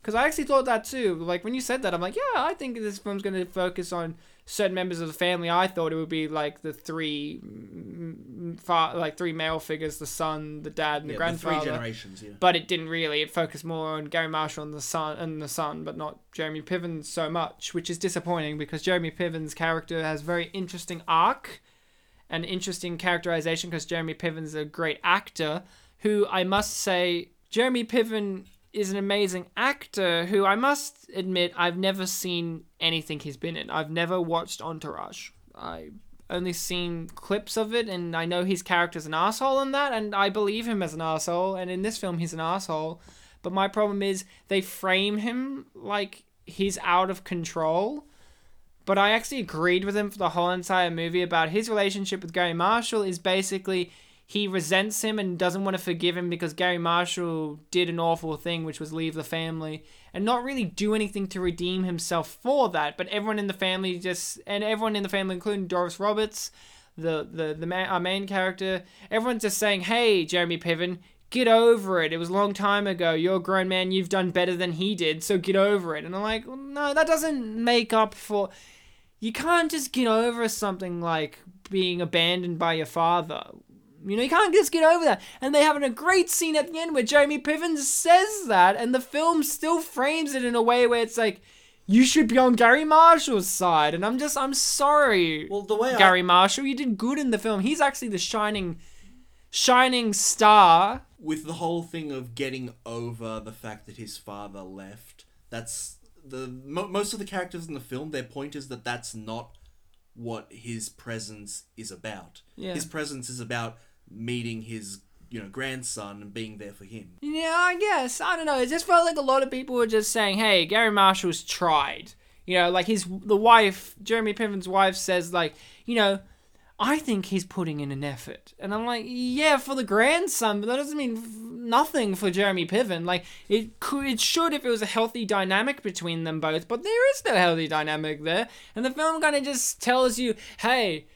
Because I actually thought that too. Like when you said that, I'm like, yeah, I think this film's going to focus on certain members of the family. I thought it would be like the three, fa- like three male figures: the son, the dad, and the Yeah, the grandfather. three generations, yeah. But it didn't really. It focused more on Garry Marshall and the son, and the son, but not Jeremy Piven so much, which is disappointing because Jeremy Piven's character has very interesting arc and interesting characterization because Jeremy Piven's a great actor who I must say Jeremy Piven is an amazing actor who I must admit I've never seen anything he's been in. I've never watched Entourage. I only seen clips of it and I know his character's an asshole in that and I believe him as an asshole and in this film he's an asshole. But my problem is they frame him like he's out of control but I actually agreed with him for the whole entire movie about his relationship with Garry Marshall is basically he resents him and doesn't want to forgive him because Garry Marshall did an awful thing, which was leave the family and not really do anything to redeem himself for that. But everyone in the family just, and everyone in the family, including Doris Roberts, the the the man, our main character, everyone's just saying, "Hey, Jeremy Piven." Get over it. It was a long time ago. You're a grown man. You've done better than he did. So get over it. And I'm like, well, no, that doesn't make up for you can't just get over something like being abandoned by your father. You know, you can't just get over that. And they have a great scene at the end where Jeremy Piven says that, and the film still frames it in a way where it's like, you should be on Garry Marshall's side. And I'm just, I'm sorry. Well, the way I- Garry Marshall, you did good in the film. He's actually the shining, shining star. with the whole thing of getting over the fact that his father left that's the mo- most of the characters in the film their point is that that's not what his presence is about Yeah. his presence is about meeting his you know grandson and being there for him Yeah, I guess. I don't know. It just felt like a lot of people were just saying, "Hey, Garry Marshall's tried." You know, like his the wife, Jeremy Piven's wife says like, you know, I think he's putting in an effort. And I'm like, yeah, for the grandson, but that doesn't mean nothing for Jeremy Piven. Like it could it should if it was a healthy dynamic between them both, but there is no healthy dynamic there. And the film kind of just tells you, "Hey,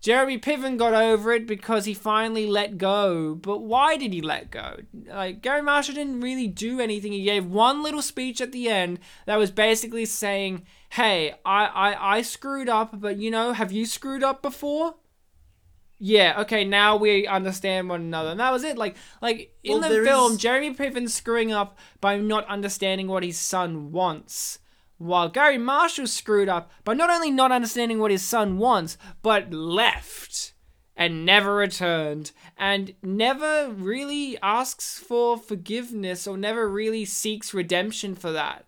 Jeremy Piven got over it because he finally let go. But why did he let go? Like Garry Marshall didn't really do anything. He gave one little speech at the end that was basically saying, "Hey, I I, I screwed up, but you know, have you screwed up before?" Yeah, okay, now we understand one another. And that was it. Like like in Well, the film, is- Jeremy Piven's screwing up by not understanding what his son wants. While Garry Marshall screwed up by not only not understanding what his son wants, but left and never returned and never really asks for forgiveness or never really seeks redemption for that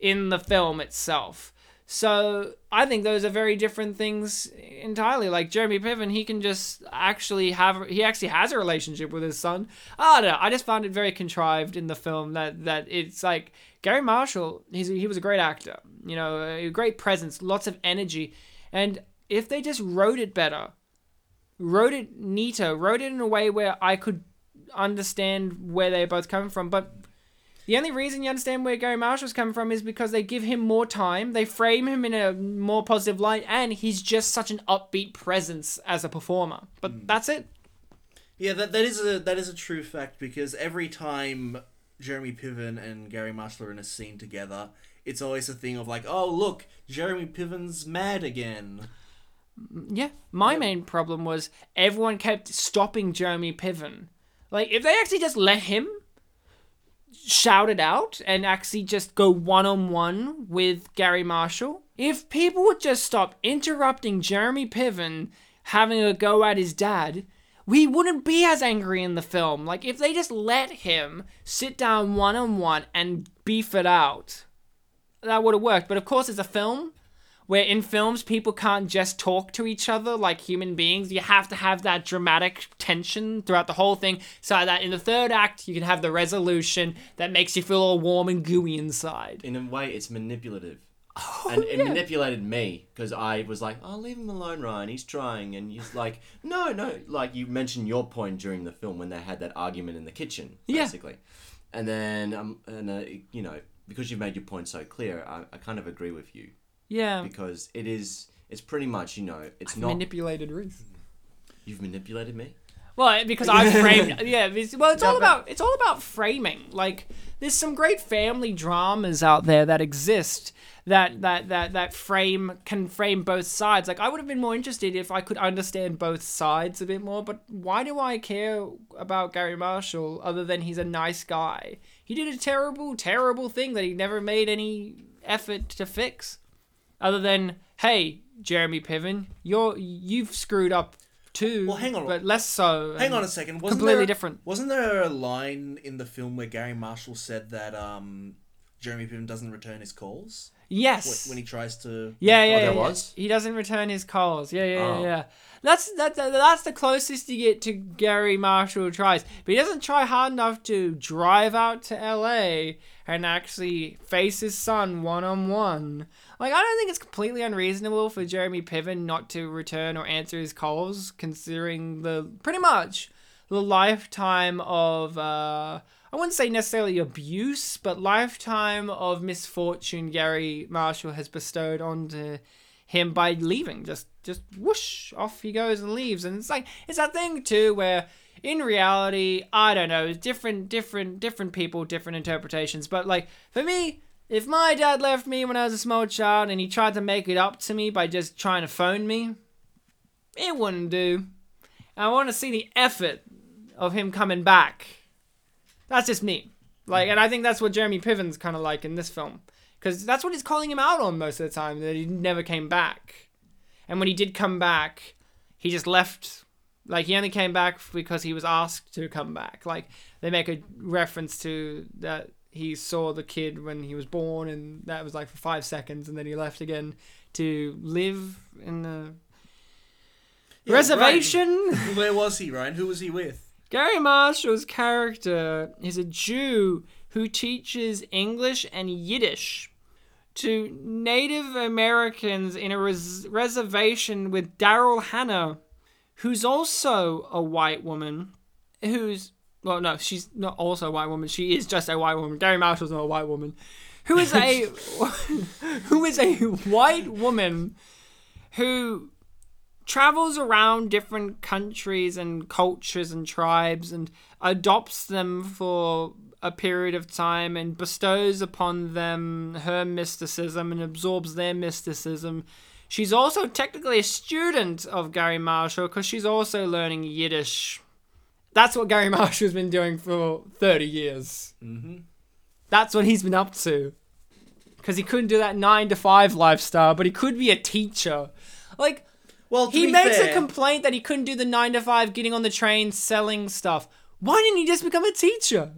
in the film itself. So I think those are very different things entirely. Like Jeremy Piven, he can just actually have he actually has a relationship with his son. I don't know. I just found it very contrived in the film that that it's like Garry Marshall. He's he was a great actor. You know, a great presence, lots of energy, and if they just wrote it better, wrote it neater, wrote it in a way where I could understand where they're both coming from, but the only reason you understand where Garry Marshall's coming from is because they give him more time, they frame him in a more positive light, and he's just such an upbeat presence as a performer. But mm. that's it. Yeah, that, that is a that is a true fact because every time Jeremy Piven and Garry Marshall are in a scene together, it's always a thing of like, oh look, Jeremy Piven's mad again. Mm, yeah, my main problem was everyone kept stopping Jeremy Piven. Like, if they actually just let him shout it out and actually just go one on one with Garry Marshall, if people would just stop interrupting Jeremy Piven having a go at his dad, we wouldn't be as angry in the film. Like, if they just let him sit down one on one and beef it out, that would have worked. But of course, it's a film where in films people can't just talk to each other like human beings. You have to have that dramatic tension throughout the whole thing so that in the third act you can have the resolution that makes you feel all warm and gooey inside. In a way, it's manipulative. And it manipulated me because I was like, "Oh, leave him alone, Ryan. He's trying." And he's like, "No, no." Like you mentioned your point during the film when they had that argument in the kitchen, Yeah. basically. And then, um, and uh, you know, because you've made your point so clear, I, I kind of agree with you Yeah. because it is. It's pretty much, you know, it's not. Manipulated Ruth. you've manipulated me. Well, because I (laughs) framed. Yeah, it's, well, it's all about it's all about framing. Like, there's some great family dramas out there that exist that that that that frame can frame both sides. Like, I would have been more interested if I could understand both sides a bit more. But why do I care about Garry Marshall other than he's a nice guy? He did a terrible, terrible thing that he never made any effort to fix other than hey jeremy piven you're you've screwed up too Well, hang on. but less so Hang on a second. Wasn't completely there, different Wasn't there a line in the film where Garry Marshall said that um, Jeremy Piven doesn't return his calls? yes When, when he tries to. yeah yeah, there yeah, yeah. was? he doesn't return his calls yeah yeah Oh. yeah, yeah that's that, that that's the closest you get to garry marshall tries but he doesn't try hard enough to drive out to la and actually face his son one-on-one like i don't think it's completely unreasonable for jeremy piven not to return or answer his calls considering the pretty much the lifetime of uh I wouldn't say necessarily abuse, but lifetime of misfortune Garry Marshall has bestowed onto him by leaving. Just just whoosh off he goes and leaves. And it's like it's that thing too where in reality, I don't know, different different different people, different interpretations. But like for me, if my dad left me when I was a small child and he tried to make it up to me by just trying to phone me, it wouldn't do. I want to see the effort of him coming back. That's just me. Like, and I think that's what Jeremy Piven's kind of like in this film, because that's what he's calling him out on most of the time that he never came back, and when he did come back, he just left. Like he only came back because he was asked to come back. Like they make a reference to that he saw the kid when he was born, and that was like for five seconds, and then he left again to live in the Yeah, reservation. Ryan, (laughs) where was he, Ryan? Who was he with? Garry Marshall's character is a Jew who teaches English and Yiddish to Native Americans in a res- reservation with Daryl Hannah, who's also a white woman, who's well, no, she's not also a white woman. She is just a white woman. Garry Marshall's not a white woman. Who is a (laughs) who is a white woman who travels around different countries and cultures and tribes and adopts them for a period of time and bestows upon them her mysticism and absorbs their mysticism. She's also technically a student of Garry Marshall because she's also learning Yiddish. That's what Garry (laughs) Marshall's been doing for 30 years. Mm-hmm. That's what he's been up to. Because he couldn't do that 9 to 5 lifestyle, but he could be a teacher. Like, Well, he makes a complaint that he couldn't do the nine to five, getting on the train, selling stuff. Why didn't he just become a teacher?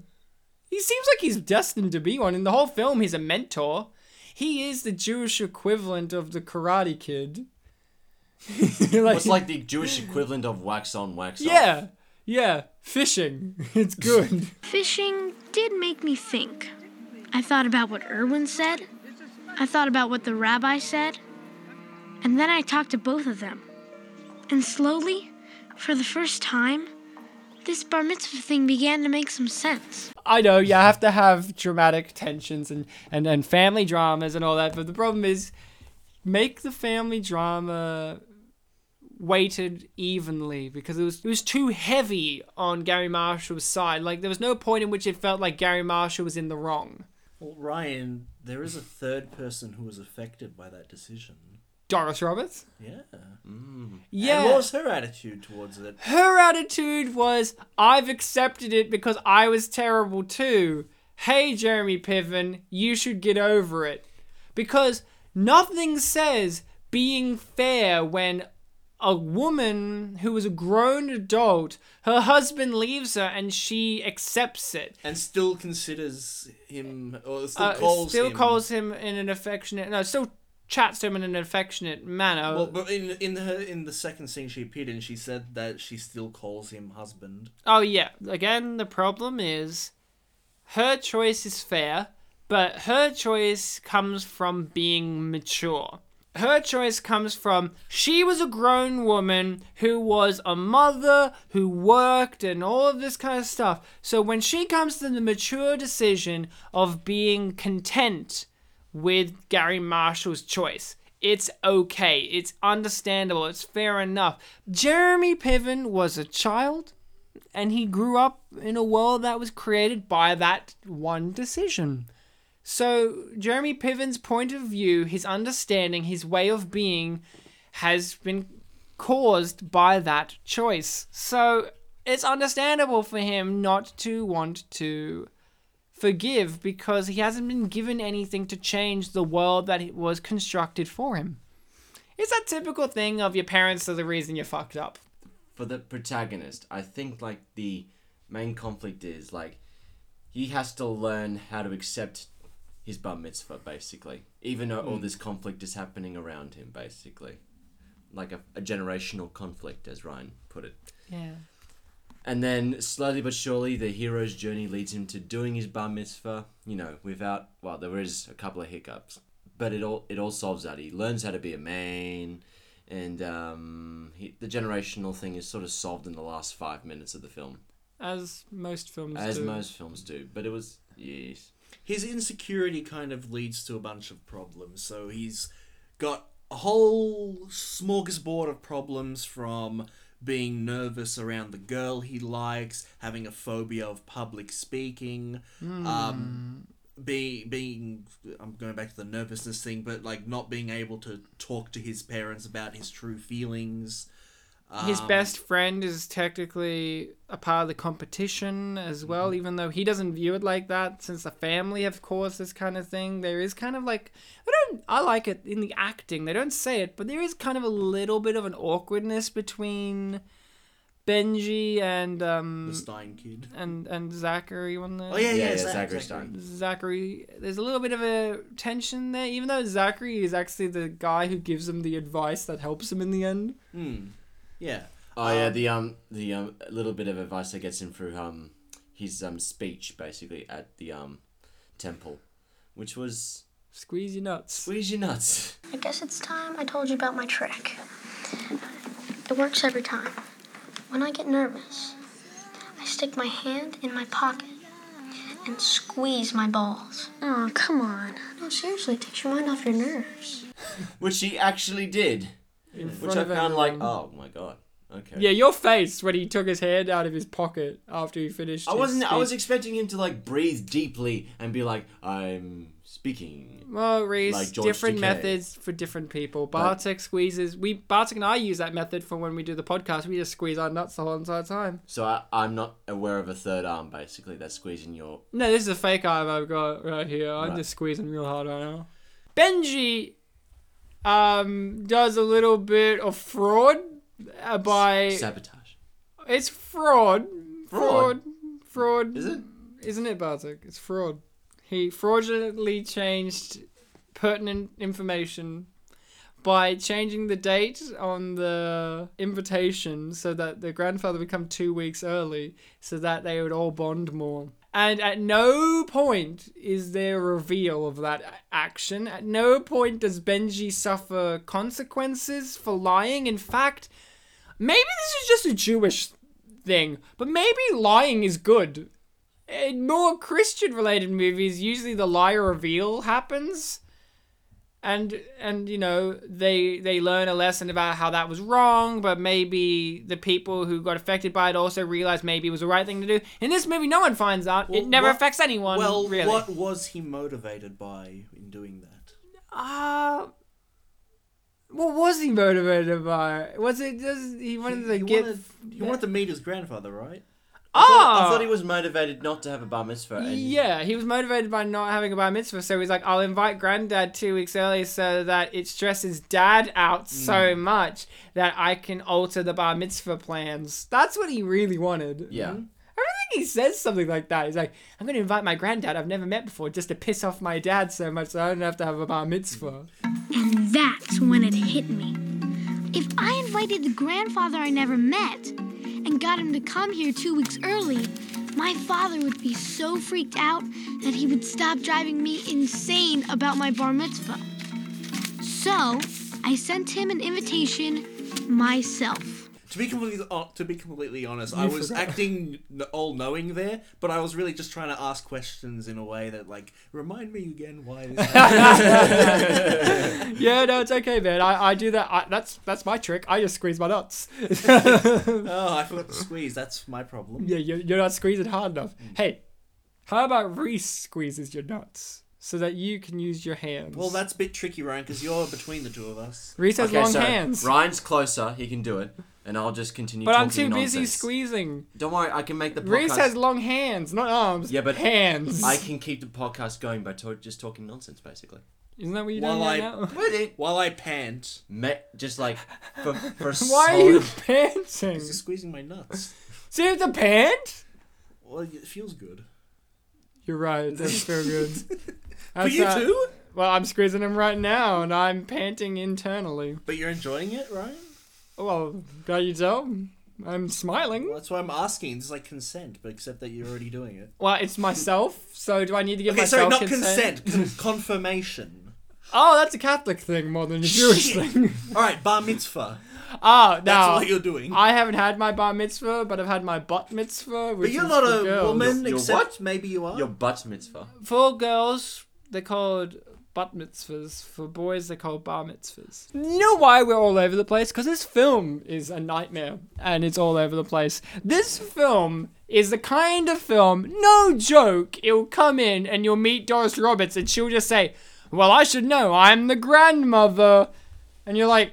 He seems like he's destined to be one. In the whole film, he's a mentor. He is the Jewish equivalent of the Karate Kid. (laughs) like, It's like the Jewish equivalent of wax on, wax off. yeah, yeah, fishing. (laughs) It's good. Fishing did make me think. I thought about what Irwin said. I thought about what the rabbi said. And then I talked to both of them. And slowly, for the first time, this bar mitzvah thing began to make some sense. I know you have to have dramatic tensions and, and, and family dramas and all that, but the problem is make the family drama weighted evenly because it was it was too heavy on Garry Marshall's side. Like there was no point in which it felt like Garry Marshall was in the wrong. Well, Ryan, there is a third person who was affected by that decision. Doris Roberts? Yeah. Mm. Yeah. And what was her attitude towards it? Her attitude was, I've accepted it because I was terrible too. Hey, Jeremy Piven, you should get over it. Because nothing says being fair when a woman who is a grown adult, her husband leaves her and she accepts it. And still considers him, or still Uh, calls still him. calls him in an affectionate, no, still chats to him in an affectionate manner. Well, but in in her in the second scene she appeared in, she said that she still calls him husband. Oh yeah. Again, the problem is her choice is fair, but her choice comes from being mature. Her choice comes from she was a grown woman who was a mother, who worked, and all of this kind of stuff. So when she comes to the mature decision of being content with Garry Marshall's choice, it's okay. It's understandable. It's fair enough. Jeremy Piven was a child and he grew up in a world that was created by that one decision. So, Jeremy Piven's point of view, his understanding, his way of being has been caused by that choice. So, it's understandable for him not to want to forgive because he hasn't been given anything to change the world that was constructed for him. It's that typical thing of your parents are the reason you're fucked up. For the protagonist, I think like the main conflict is like he has to learn how to accept his bar mitzvah, basically. Even though all Hmm. this conflict is happening around him, basically. Like a, a generational conflict, as Ryan put it. Yeah. And then slowly but surely, the hero's journey leads him to doing his bar mitzvah. You know, without well, there is a couple of hiccups, but it all it all solves that. He learns how to be a man, and um, he, the generational thing is sort of solved in the last five minutes of the film, As most films as do. most films do. But it was yes, his insecurity kind of leads to a bunch of problems. So he's got a whole smorgasbord of problems from being nervous around the girl he likes, having a phobia of public speaking, um, be, being I'm going back to the nervousness thing, but like not being able to talk to his parents about his true feelings. His Um, best friend is technically a part of the competition as well, Mm-hmm. even though he doesn't view it like that. Since the family have caused this kind of thing, there is kind of like I don't I like it in the acting. They don't say it, but there is kind of a little bit of an awkwardness between Benji and um the Stein kid. and and Zachary on the Oh yeah, yeah, yeah, Zach- Zachary Zachary. Stein. Zachary, there's a little bit of a tension there, even though Zachary is actually the guy who gives him the advice that helps him in the end. Hmm. Yeah. Oh yeah, the um the um little bit of advice that gets him through um his um speech basically at the um temple, which was Squeeze your nuts. squeeze your nuts. I guess it's time I told you about my trick. It works every time. When I get nervous, I stick my hand in my pocket and squeeze my balls. Oh, come on. No, seriously, it takes your mind off your nerves. (laughs) Which he actually did. In Which I found like, oh my god. Okay. Yeah, your face when he took his hand out of his pocket after he finished. I wasn't. I was expecting him to like breathe deeply and be like, "I'm speaking." Well, Reese, like different Takei. methods for different people. But- Bartek squeezes. We Bartek and I use that method for when we do the podcast. We just squeeze our nuts the whole entire time. So I, I'm not aware of a third arm. Basically, that's squeezing your. No, this is a fake arm I've got right here. I'm Right. just squeezing real hard right now. Benji um does a little bit of fraud uh, by Sabotage. it's fraud. Fraud? Fraud. Fraud. Is it? Isn't it, Bartek? It's fraud. He fraudulently changed pertinent information by changing the date on the invitation so that the grandfather would come two weeks early so that they would all bond more. And at no point is there a reveal of that action. At no point does Benji suffer consequences for lying. In fact, maybe this is just a Jewish thing, but maybe lying is good. In more Christian related movies, usually the lie reveal happens. And and you know, they they learn a lesson about how that was wrong, but maybe the people who got affected by it also realized maybe it was the right thing to do. In this movie no one finds out. Well, it never what- affects anyone Well, really. what was he motivated by in doing that? Uh what was he motivated by? Was it just he wanted to he get wanted, he wanted to meet his grandfather, right? I thought, Ah! I thought he was motivated not to have a bar mitzvah. And Yeah, he was motivated by not having a bar mitzvah, so he's like, I'll invite granddad two weeks early so that it stresses dad out so much that I can alter the bar mitzvah plans. That's what he really wanted. Yeah. I don't think he says something like that. He's like, I'm going to invite my granddad I've never met before just to piss off my dad so much so I don't have to have a bar mitzvah. And that's when it hit me. If I invited the grandfather I never met and got him to come here two weeks early, my father would be so freaked out that he would stop driving me insane about my bar mitzvah. So, I sent him an invitation myself. To be completely uh, to be completely honest, I was forgot. acting all knowing there, but I was really just trying to ask questions in a way that like remind me again why. This happened." (laughs) (laughs) yeah, no, it's okay, man. I, I do that. I, that's that's my trick. I just squeeze my nuts. (laughs) oh, I forgot to squeeze. That's my problem. yeah, you're, you're not squeezing hard enough. Hey, how about Reese squeezes your nuts so that you can use your hands? Well, that's a bit tricky, Ryan, because you're between the two of us. Reese has Okay, long so hands. Ryan's closer. He can do it, and I'll just continue. But I'm talking too busy squeezing. Don't worry, I can make the podcast. Reese has long hands, not arms. Yeah, but hands. I can keep the podcast going by to- just talking nonsense, basically. Isn't that what you're While doing right I now? But it, while I pant, me, just like for, for a (laughs) Why are you panting? it's just squeezing my nuts. See if the pant? Well, it feels good. You're right. It does feel good. (laughs) For That's you not- too? Well, I'm squeezing him right now, and I'm panting internally. But you're enjoying it, Ryan? Well, can you tell? I'm smiling. Well, that's why I'm asking. It's like consent, but except that you're already doing it. Well, it's myself, so do I need to give Okay, sorry, not consent, (laughs) con- confirmation. Oh, that's a Catholic thing more than a Jewish Shit. thing. (laughs) All right, bar mitzvah. Ah, That's now what you're doing. I haven't had my bar mitzvah, but I've had my bat mitzvah. Which But you're is not for a girls. woman, You're- you're except what? maybe you are. your butt mitzvah. For girls, they're called bat mitzvahs. For boys, they're called bar mitzvahs. You know why we're all over the place? Because this film is a nightmare, and it's all over the place. This film is the kind of film, no joke, it'll come in and you'll meet Doris Roberts, and she'll just say, Well, I should know, I'm the grandmother. And you're like,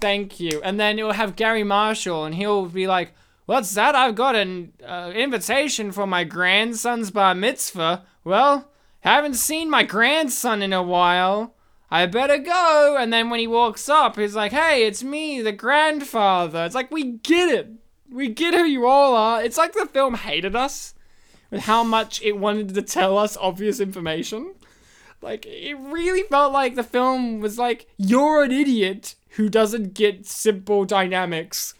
Thank you. And then it'll have Garry Marshall, and he'll be like, What's that? I've got an uh, invitation for my grandson's bar mitzvah. Well, haven't seen my grandson in a while. I better go. And then when he walks up, he's like, Hey, it's me, the grandfather. It's like, we get it. We get who you all are. It's like the film hated us with how much it wanted to tell us obvious information. Like, it really felt like the film was like, You're an idiot who doesn't get simple dynamics.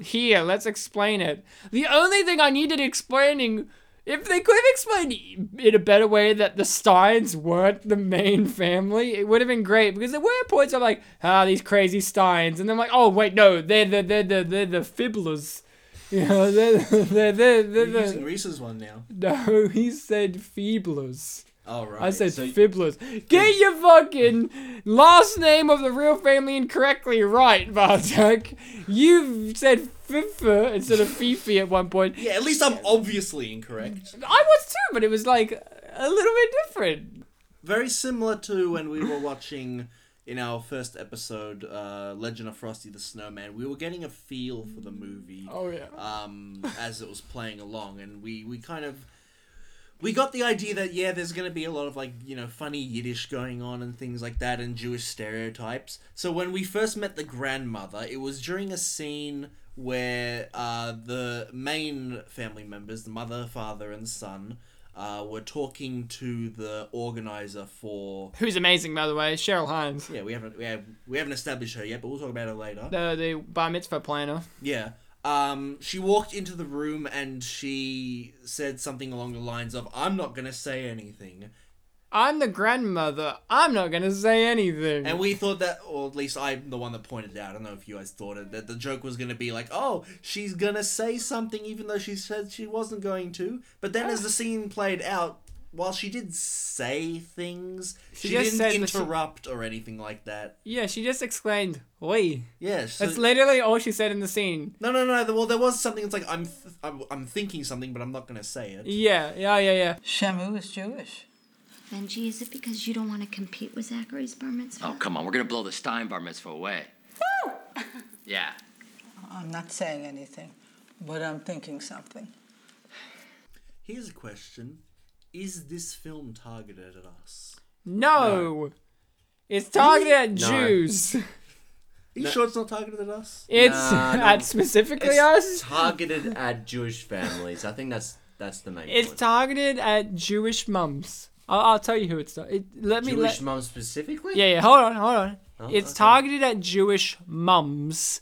Here, let's explain it. The only thing I needed explaining, if they could have explained in a better way that the Steins weren't the main family, it would have been great. Because there were points of like, ah, these crazy Steins, and then like, oh wait, no, they're the they're the they're the Fibblers. (laughs) You know, they're they're they're, they're, You're using the Reese's one now. (laughs) no, he said Feeblers. Oh right. I said so- Fibblers. Get your fucking last name of the real family incorrectly right, (laughs) Bartek. You've said Fifa instead of Fifi at one point. Yeah, at least I'm obviously incorrect. I was too, but it was like a little bit different. Very similar to when we were watching in our first episode, uh, Legend of Frosty the Snowman. We were getting a feel for the movie. Oh yeah. um, as it was playing along, and we we kind of we got the idea that yeah, there's gonna be a lot of like you know funny Yiddish going on and things like that, and Jewish stereotypes. So when we first met the grandmother, it was during a scene where uh, the main family members, the mother, father, and son. Uh, were talking to the organizer for Who's amazing, by the way, Cheryl Hines, yeah we haven't we, have, we haven't established her yet but we'll talk about her later the the bar mitzvah planner. Yeah. Um, she walked into the room and she said something along the lines of, I'm not going to say anything. I'm the grandmother. I'm not gonna say anything. And we thought that, or at least I'm the one that pointed out. I don't know if you guys thought it, that the joke was going to be like, oh, she's going to say something even though she said she wasn't going to. But then as the scene played out, while she did say things, She she, just didn't said that she- interrupt or anything like that. yeah, she just explained, "Oi." Yeah, so- That's literally all she said in the scene. No, no, no. Well, there was something. It's like I'm, th- I'm, I'm thinking something, but I'm not going to say it. Yeah, yeah, yeah, yeah. Shamu is Jewish. Benji, is it because you don't want to compete with Zachary's bar mitzvah? Oh, come on. We're going to blow the Stein bar mitzvah away. Woo! (laughs) yeah. I'm not saying anything, but I'm thinking something. Here's a question: Is this film targeted at us? No, it's targeted at No. Jews. Are (laughs) (laughs) you sure it's not targeted at us? It's Nah, (laughs) no. at specifically It's us. targeted at Jewish families. I think that's that's the main It's point. targeted at Jewish mums. I'll, I'll tell you who it's. tar- It, let me Jewish let. moms specifically. Yeah, yeah. Hold on, hold on. Oh, it's okay. targeted at Jewish mums,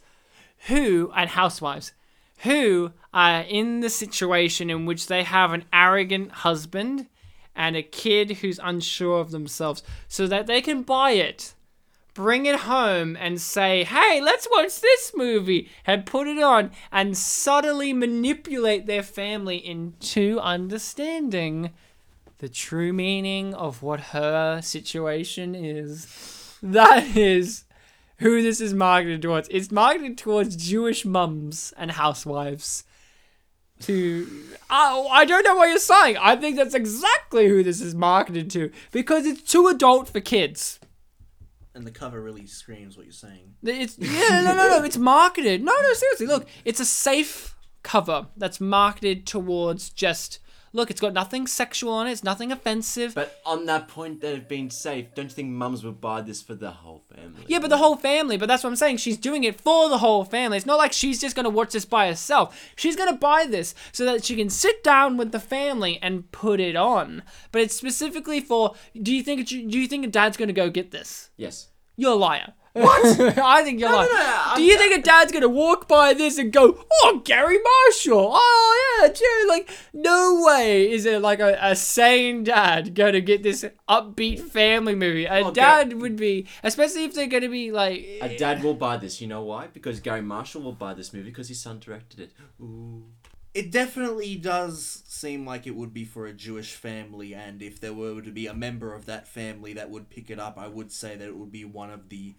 who and housewives, who are in the situation in which they have an arrogant husband and a kid who's unsure of themselves, so that they can buy it, bring it home and say, hey, let's watch this movie, and put it on and subtly manipulate their family into understanding the true meaning of what her situation is. (laughs) That is who this is marketed towards. It's marketed towards Jewish mums and housewives. To oh, I don't know what you're saying. I think that's exactly who this is marketed to because it's too adult for kids. And the cover really screams what you're saying. It's yeah, no, no, no. It's marketed. No, no, seriously. Look, it's a safe cover that's marketed towards just look. It's got nothing sexual on it. It's nothing offensive. But on that point that of being safe, don't you think mums would buy this for the whole family? Yeah, but the whole family. But that's what I'm saying. She's doing it for the whole family. It's not like she's just gonna watch this by herself. She's gonna buy this so that she can sit down with the family and put it on. But it's specifically for. Do you think? Do you think a dad's gonna go get this? Yes. You're a liar. What? (laughs) I think you're lying. Do you think a dad's gonna walk by this and go, "Oh, Garry Marshall"? Oh yeah, Jerry. Like, no way is it like a, a sane dad gonna get this upbeat family movie. A oh, Okay. dad would be, especially if they're gonna be like, A dad will buy this. You know why? Because Garry Marshall will buy this movie because his son directed it. Ooh. It definitely does seem like it would be for a Jewish family, and if there were to be a member of that family that would pick it up, I would say that it would be one of the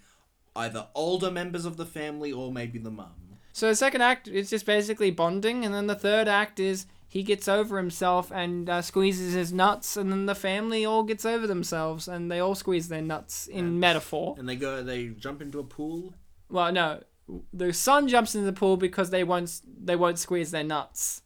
either older members of the family or maybe the mum. So the second act is just basically bonding, and then the third act is he gets over himself and uh, squeezes his nuts, and then the family all gets over themselves, and they all squeeze their nuts in metaphor. And they go, they jump into a pool. Well, no, the son jumps into the pool because they won't they won't squeeze their nuts,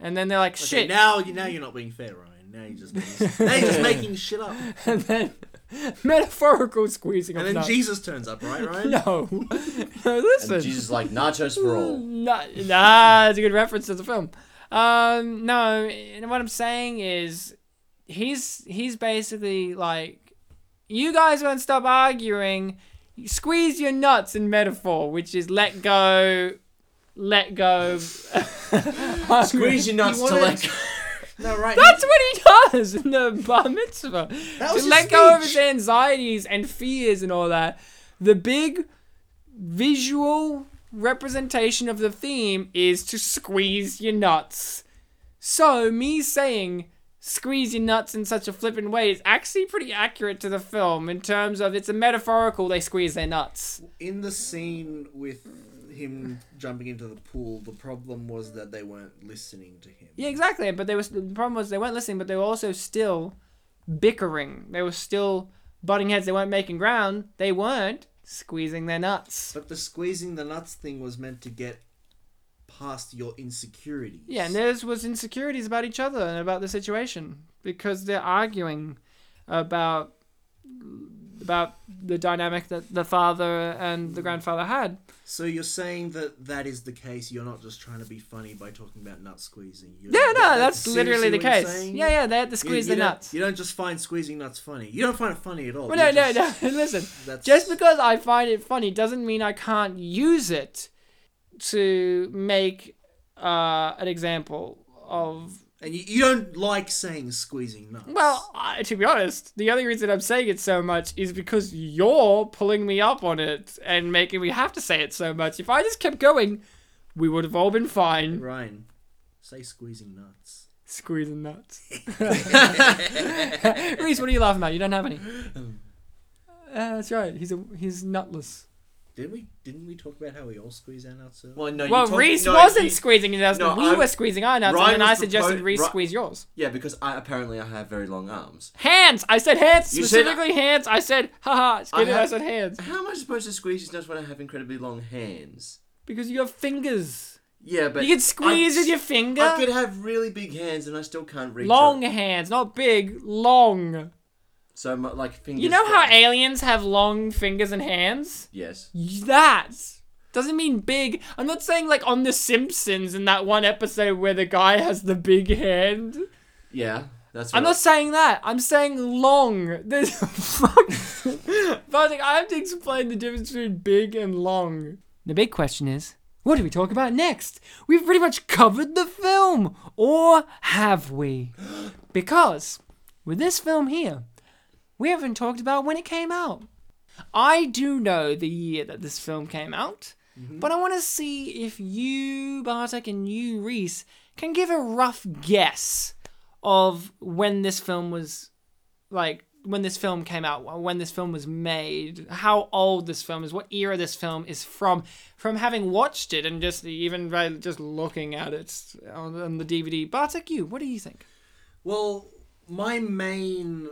and then they're like, Okay, "Shit!" now you now you're not being fair, Ryan. Now you're just (laughs) being, now you're just making shit up. (laughs) and then (laughs) metaphorical squeezing of And then nuts. Jesus turns up, right, (laughs) Ryan? No, no, listen. And Jesus is like nachos for all. (laughs) Nah, nah, it's a good reference to the film. Um, no, and what I'm saying is, he's he's basically like, you guys won't stop arguing. Squeeze your nuts in metaphor, which is let go, let go. Squeeze your nuts You wanna- let go. No, right. That's what he does in the bar mitzvah. That to was his let go of his anxieties and fears and all that. The big visual representation of the theme is to squeeze your nuts. So, me saying squeeze your nuts in such a flippant way is actually pretty accurate to the film in terms of it's a metaphorical they squeeze their nuts. In the scene with him jumping into the pool, the problem was that they weren't listening to him. Yeah, exactly. But they was the problem was they weren't listening, but they were also still bickering. They were still butting heads. They weren't making ground. They weren't squeezing their nuts. But the squeezing the nuts thing was meant to get past your insecurities. Yeah, and theirs was insecurities about each other and about the situation because they're arguing about about the dynamic that the father and the grandfather had. So you're saying that that is the case. You're not just trying to be funny by talking about nut squeezing. You're, Yeah, no, that- that's literally the case. Yeah, yeah, they had to squeeze you their don't- nuts. You don't just find squeezing nuts funny. You don't find it funny at all. Well, no, You no, just- no. (laughs) Listen, That's- just because I find it funny doesn't mean I can't use it to make uh, an example of. And you, you don't like saying squeezing nuts. Well, I, to be honest, the only reason I'm saying it so much is because you're pulling me up on it and making me have to say it so much. If I just kept going, we would have all been fine. Ryan, say squeezing nuts. Squeezing nuts. (laughs) (laughs) Reese, what are you laughing about? You don't have any. Uh, that's right. He's a he's nutless. Didn't we? Didn't we talk about how we all squeeze our nuts? earlier? Well, no, Well, talk- Reese no, wasn't you- squeezing your nuts, No, we I- were squeezing our nuts, Ryan and then I suggested propo- Reese Ri- squeeze yours. Yeah, because I apparently I have very long arms. Hands! I said hands! You said- Specifically hands! I said, haha, Skinner, I, have- said hands. How am I supposed to squeeze his nuts when I have incredibly long hands? Because you have fingers. Yeah, but You can squeeze I- with your finger. I could have really big hands and I still can't reach. Long it. hands, not big, long. So my, like fingers. You know how go- aliens have long fingers and hands? Yes. That doesn't mean big. I'm not saying like on The Simpsons in that one episode where the guy has the big hand. Yeah, that's. I'm what- not saying that. I'm saying long. (laughs) There's fuck. but like, I have to explain the difference between big and long. The big question is, what do we talk about next? We've pretty much covered the film, or have we? (gasps) Because with this film here, we haven't talked about when it came out. I do know the year that this film came out, mm-hmm. but I want to see if you, Bartek, and you, Reese, can give a rough guess of when this film was, like, when this film came out, when this film was made, how old this film is, what era this film is from, from having watched it and just even by just looking at it on, on the DVD. Bartek, you, what do you think? Well, my main,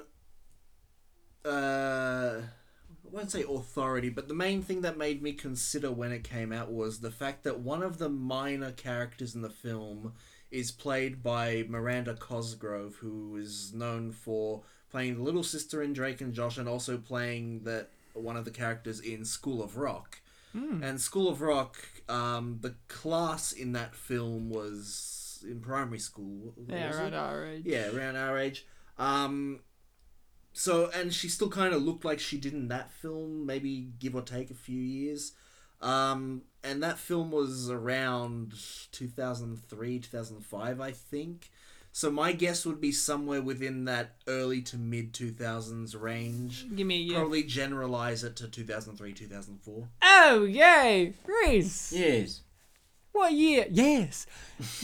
uh, I won't say authority, but the main thing that made me consider when it came out was the fact that one of the minor characters in the film is played by Miranda Cosgrove, who is known for playing the little sister in Drake and Josh, and also playing that one of the characters in School of Rock. And School of Rock, um, the class in that film was in primary school. Yeah, around it? our age. Yeah, around our age. Um, so and she still kind of looked like she did in that film, maybe give or take a few years. Um, and that film was around 2003, 2005, I think. So my guess would be somewhere within that early to mid 2000s range. Give me a year. Probably generalize it to 2003, 2004. Oh, yay! Reese! Yes. What year? Yes!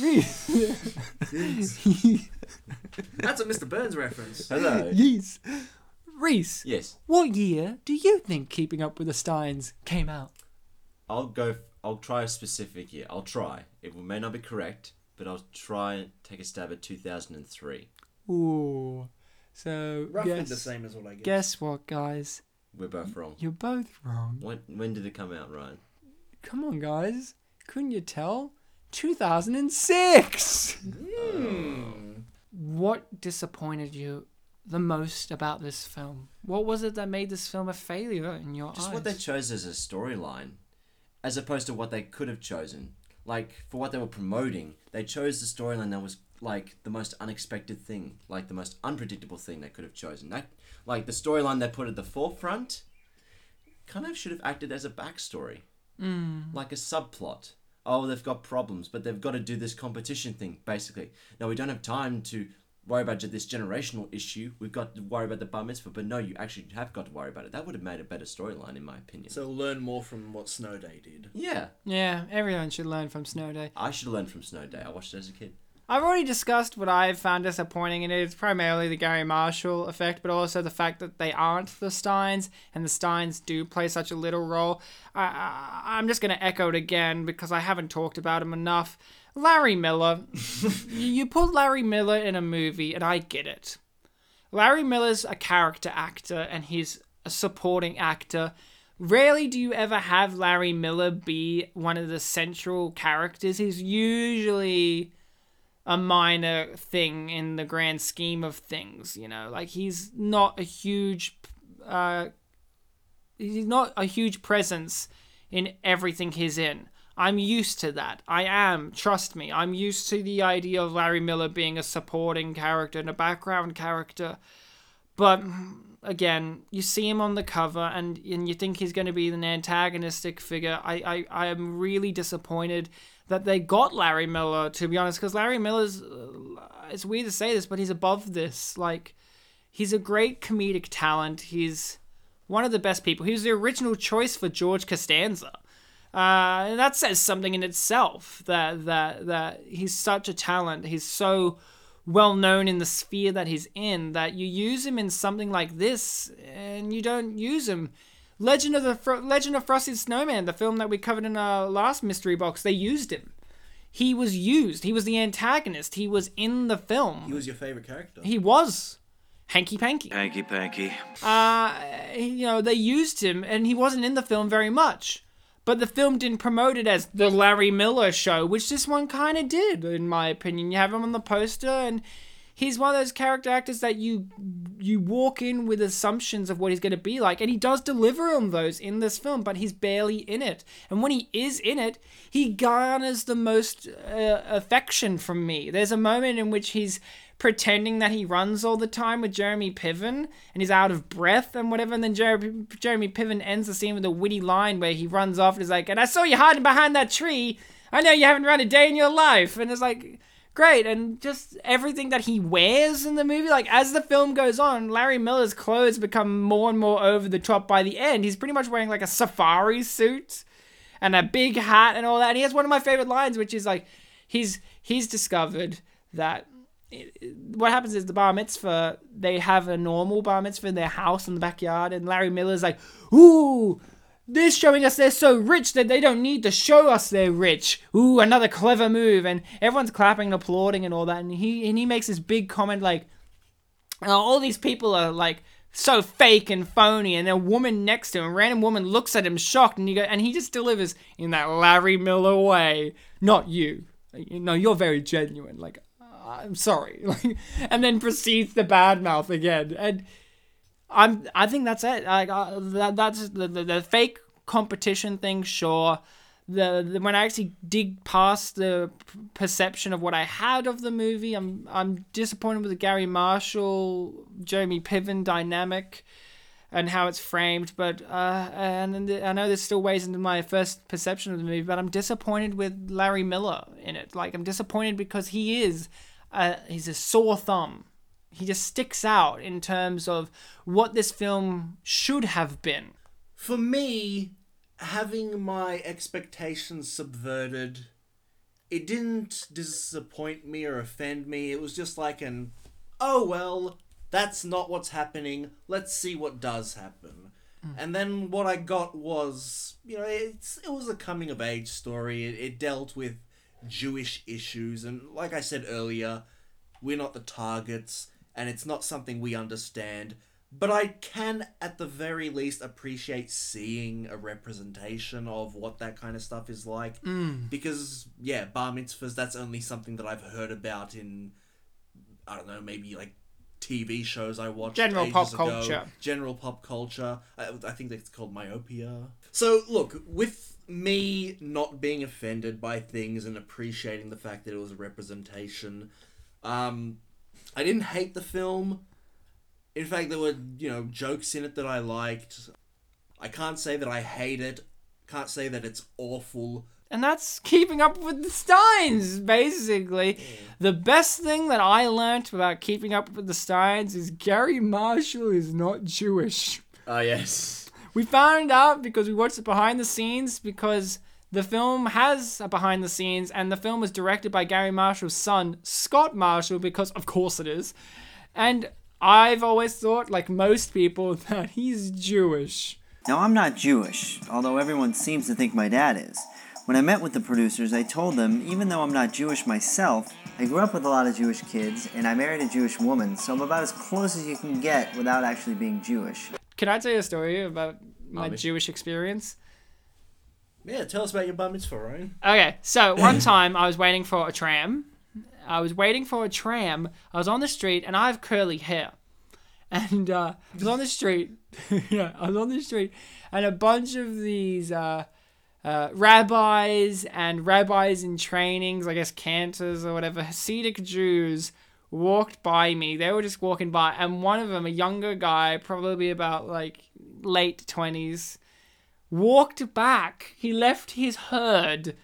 Reese! That's a Mr. Burns reference. Hello. yes! Reese, Yes. what year do you think Keeping Up with the Steins came out? I'll go. I'll try a specific year. I'll try. It may not be correct, but I'll try and take a stab at 2003. Ooh. So, Roughly guess, the same as what I guess. guess what, guys? We're both wrong. You're both wrong. When when did it come out, Ryan? Come on, guys. Couldn't you tell? 2006! Hmm. What disappointed you the most about this film? What was it that made this film a failure in your Just eyes? what they chose as a storyline, as opposed to what they could have chosen. Like for what they were promoting, they chose the storyline that was like the most unexpected thing, like the most unpredictable thing they could have chosen. That, like the storyline they put at the forefront, kind of should have acted as a backstory, Mm. like a subplot. Oh, they've got problems, but they've got to do this competition thing. Basically, now we don't have time to worry about this generational issue. We've got to worry about the bar mitzvah, but no, you actually have got to worry about it. That would have made a better storyline, in my opinion. So learn more from what Snow Day did. yeah, Yeah, everyone should learn from Snow Day. I should have learned from Snow Day. I watched it as a kid. I've already discussed what I've found disappointing and. It's primarily the Garry Marshall effect, but also the fact that they aren't the Steins, and the Steins do play such a little role. I, I, I'm just going to echo it again because I haven't talked about him enough. Larry Miller. (laughs) you you put Larry Miller in a movie, and I get it. Larry Miller's a character actor, and he's a supporting actor. Rarely do you ever have Larry Miller be one of the central characters. He's usually a minor thing in the grand scheme of things, you know. Like he's not a huge uh he's not a huge presence in everything he's in. I'm used to that. I am, trust me. I'm used to the idea of Larry Miller being a supporting character and a background character. But again, you see him on the cover and, and you think he's going to be an antagonistic figure. I, I, I am really disappointed that they got Larry Miller, to be honest, because Larry Miller's, uh, it's weird to say this, but he's above this. Like, he's a great comedic talent. He's one of the best people. He was the original choice for George Costanza. Uh, and that says something in itself that, that, that he's such a talent. He's so well known in the sphere that he's in that you use him in something like this and you don't use him. Legend of the Fro- Legend of Frosty the Snowman, the film that we covered in our last mystery box, they used him. He was used. He was the antagonist. He was in the film. He was your favorite character. He was Hanky Panky. Hanky Panky. Uh, you know, they used him, and he wasn't in the film very much. But the film didn't promote it as the Larry Miller show, which this one kind of did, in my opinion. You have him on the poster, and he's one of those character actors that you you walk in with assumptions of what he's going to be like, and he does deliver on those in this film, but he's barely in it. And when he is in it, he garners the most uh, affection from me. There's a moment in which he's pretending that he runs all the time with Jeremy Piven and he's out of breath and whatever. And then Jeremy, Jeremy Piven ends the scene with a witty line where he runs off and is like, And I saw you hiding behind that tree. I know you haven't run a day in your life. And it's like, great. And just everything that he wears in the movie, like as the film goes on, Larry Miller's clothes become more and more over the top by the end. He's pretty much wearing like a safari suit and a big hat and all that. And he has one of my favorite lines, which is like, he's he's discovered that what happens is the bar mitzvah they have a normal bar mitzvah in their house in the backyard, and Larry Miller's like, ooh. They're showing us they're so rich that they don't need to show us they're rich. Ooh, another clever move, and everyone's clapping and applauding and all that. And he and he makes this big comment like, "Oh, all these people are like so fake and phony and a woman next to him a random woman looks at him shocked and you go and he just delivers in that larry miller way not you No, you're very genuine like i'm sorry (laughs) like and then proceeds to badmouth again and i'm i think that's it like uh, that, that's the, the, the fake competition thing sure the, the when I actually dig past the perception of what I had of the movie, I'm I'm disappointed with the Garry Marshall, Jeremy Piven dynamic, and how it's framed. But uh, and, and I know there's still ways into my first perception of the movie, but I'm disappointed with Larry Miller in it. Like I'm disappointed because he is, uh, he's a sore thumb. He just sticks out in terms of what this film should have been. For me, having my expectations subverted, it didn't disappoint me or offend me. It was just like an, oh well, that's not what's happening. Let's see what does happen. Mm. And then what I got was, you know, it's it was a coming of age story. It, it dealt with Jewish issues, and like I said earlier, we're not the targets, and it's not something we understand. But I can, at the very least, appreciate seeing a representation of what that kind of stuff is like. Mm. Because, yeah, bar mitzvahs, that's only something that I've heard about in, I don't know, maybe like TV shows I watched. General pop ago. culture. General pop culture. I, I think that's called myopia. So, look, with me not being offended by things and appreciating the fact that it was a representation, um, I didn't hate the film. In fact, there were, you know, jokes in it that I liked. I can't say that I hate it. Can't say that it's awful. And that's keeping up with the Steins, basically. The best thing that I learnt about keeping up with the Steins is Garry Marshall is not Jewish. Ah, yes. We found out because we watched it behind the scenes because the film has a behind the scenes and the film was directed by Garry Marshall's son, Scott Marshall, because of course it is. And I've always thought, like most people, (laughs) that he's Jewish. Now, I'm not Jewish, although everyone seems to think my dad is. When I met with the producers, I told them, even though I'm not Jewish myself, I grew up with a lot of Jewish kids, and I married a Jewish woman, so I'm about as close as you can get without actually being Jewish. Can I tell you a story about my Mommy. Jewish experience? Yeah, tell us about your bar mitzvah, Ryan. Okay, so (coughs) one time I was waiting for a tram. I was waiting for a tram. I was on the street and I have curly hair. And uh, I was on the street. (laughs) yeah, I was on the street, and a bunch of these uh, uh, rabbis and rabbis in trainings, I guess cantors or whatever, Hasidic Jews, walked by me. They were just walking by, and one of them, a younger guy, probably about like late 20s, walked back. He left his herd,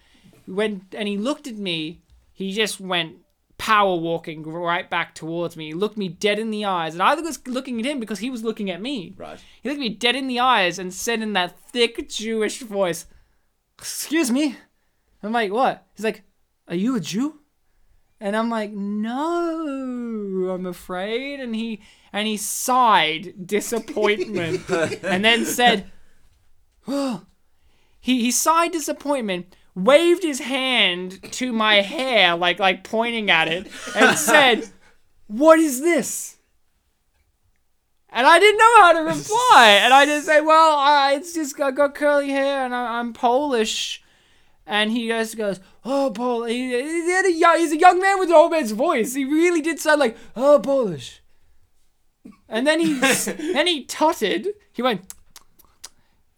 went and he looked at me. He just went power walking right back towards me. He looked me dead in the eyes, and I was looking at him because he was looking at me. Right. He looked me dead in the eyes and said in that thick Jewish voice, "Excuse me." I'm like, "What?" He's like, "Are you a Jew?" And I'm like, "No, I'm afraid." And he and he sighed (laughs) disappointment, and then said. (gasps) He he sighed disappointment, waved his hand to my (laughs) hair, like like pointing at it, and said, "What is this?" And I didn't know how to reply, and I just say, "Well, I, it's just I got curly hair, and I, I'm Polish." And he just goes, "Oh, Polish." He, he a young, he's a young man with an old man's voice. He really did sound like, "Oh, Polish." And then he (laughs) then he totted. He went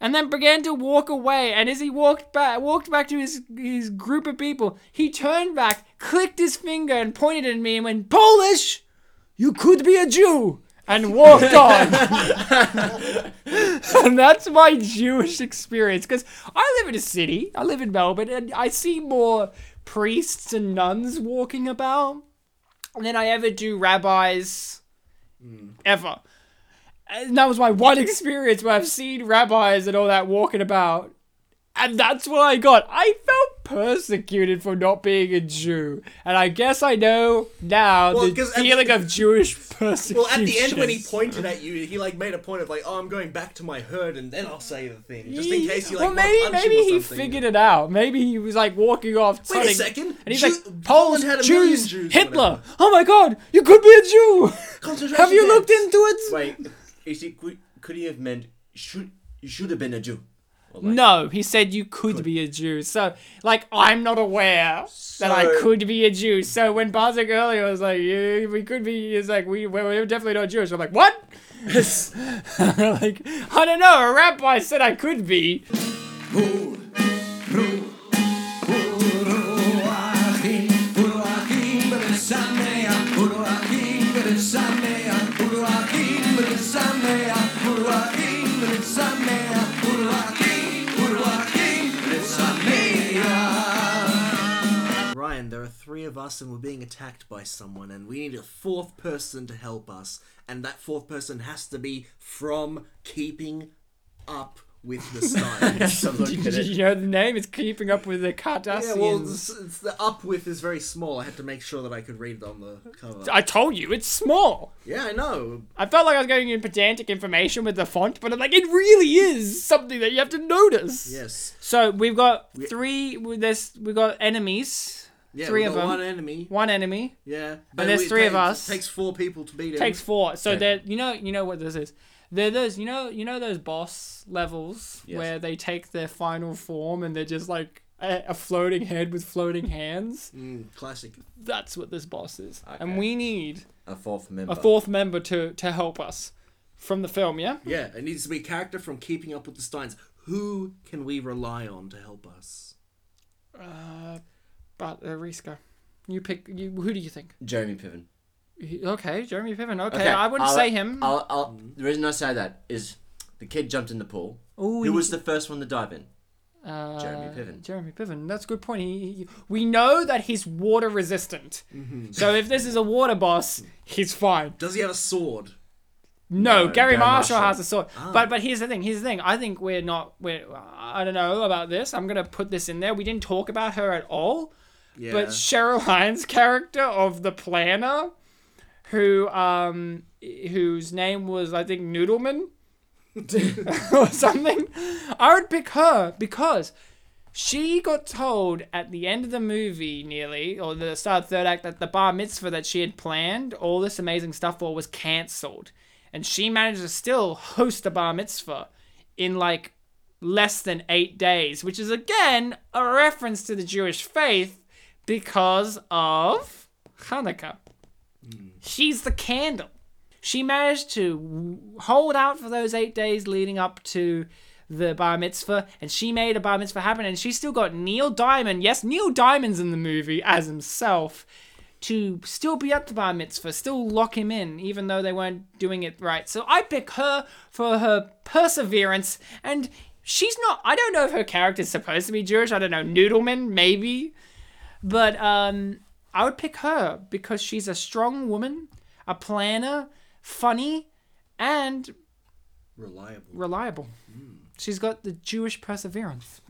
and then began to walk away. And as he walked back, walked back to his his group of people, he turned back, clicked his finger, and pointed at me and went, "Polish, you could be a Jew." And walked (laughs) on. (laughs) and that's my Jewish experience because I live in a city. I live in Melbourne, and I see more priests and nuns walking about than I ever do rabbis hmm. ever. And that was my one (laughs) experience where I've seen rabbis and all that walking about. And that's what I got. I felt persecuted for not being a Jew. And I guess I know now Well, the feeling the- of Jewish persecution. (laughs) Well, at the end when he pointed at you, he like made a point of like, "Oh, I'm going back to my herd, and then I'll say the thing, just in case you like well, maybe maybe he something." figured it out. Maybe he was like walking off. Wait a second. And he's Jew- like, Poland had a million Jews, Jews Hitler. Oh my God, you could be a Jew. (laughs) Have you looked into it? Wait, is he could, could he have meant should you should have been a Jew? No, he said you could, be a Jew. So, like, I'm not aware that I could be a Jew. So when Barzik earlier was like, yeah, we could be, he's like, we, we're, we're definitely not Jewish. I'm like, what? (laughs) like, I don't know. A rabbi said I could be. Of us, and we're being attacked by someone, and we need a fourth person to help us, and that fourth person has to be from keeping up with the (laughs) Steins. Did you know the name is keeping up with the Kardashians? Yeah, well, it's, it's the up with is very small. I had to make sure that I could read it on the cover. I told you, it's small. yeah, I know. I felt like I was going in pedantic information with the font, but I'm like, it really is something that you have to notice. Yes. So we've got three. There's we've got enemies. Yeah, three of them. one enemy. One enemy. Yeah, And there's we- three of takes- us. Takes four people to beat it. Takes four. So Okay. there, you know, you know what this is. There, those, you know, you know those boss levels Yes. where they take their final form and they're just like a, a floating head with floating hands. (laughs) Mm, classic. That's what this boss is, Okay. and we need A fourth member. a fourth member to to help us from the film. Yeah. Yeah, it needs to be a character from Keeping Up with the Steins. Who can we rely on to help us? Uh, but uh, Riska, you pick. You who do you think? Jeremy Piven. He- Okay, Jeremy Piven. Okay, I wouldn't I'll- say him. I'll, I'll, the reason I say that is the kid jumped in the pool. Ooh, Who he- was the first one to dive in? Uh, Jeremy Piven. Jeremy Piven. That's a good point. He, he- we know that he's water resistant. So if this is a water boss, he's fine. Does he have a sword? No, No, Garry Garry Marshall, Marshall. has a sword. But but here's the thing. Here's the thing. I think we're not. We're. I don't know about this. I'm gonna put this in there. We didn't talk about her at all. Yeah. But Cheryl Hines' character of the planner, who um whose name was I think Noodleman (laughs) or something, I would pick her because she got told at the end of the movie, nearly, or the start of the third act, that the bar mitzvah that she had planned, all this amazing stuff for, was cancelled. And she managed to still host a bar mitzvah in like less than eight days, which is again a reference to the Jewish faith because of Hanukkah. She's the candle. She managed to hold out for those eight days leading up to the bar mitzvah, and she made a bar mitzvah happen. And she still got Neil Diamond. Yes, Neil Diamond's in the movie as himself to still be at the bar mitzvah, still lock him in, even though they weren't doing it right. So I pick her for her perseverance, and she's not. I don't know if her character's supposed to be Jewish. I don't know, Noodleman maybe, but um, I would pick her because she's a strong woman, a planner, funny, and Reliable. reliable. She's got the Jewish perseverance,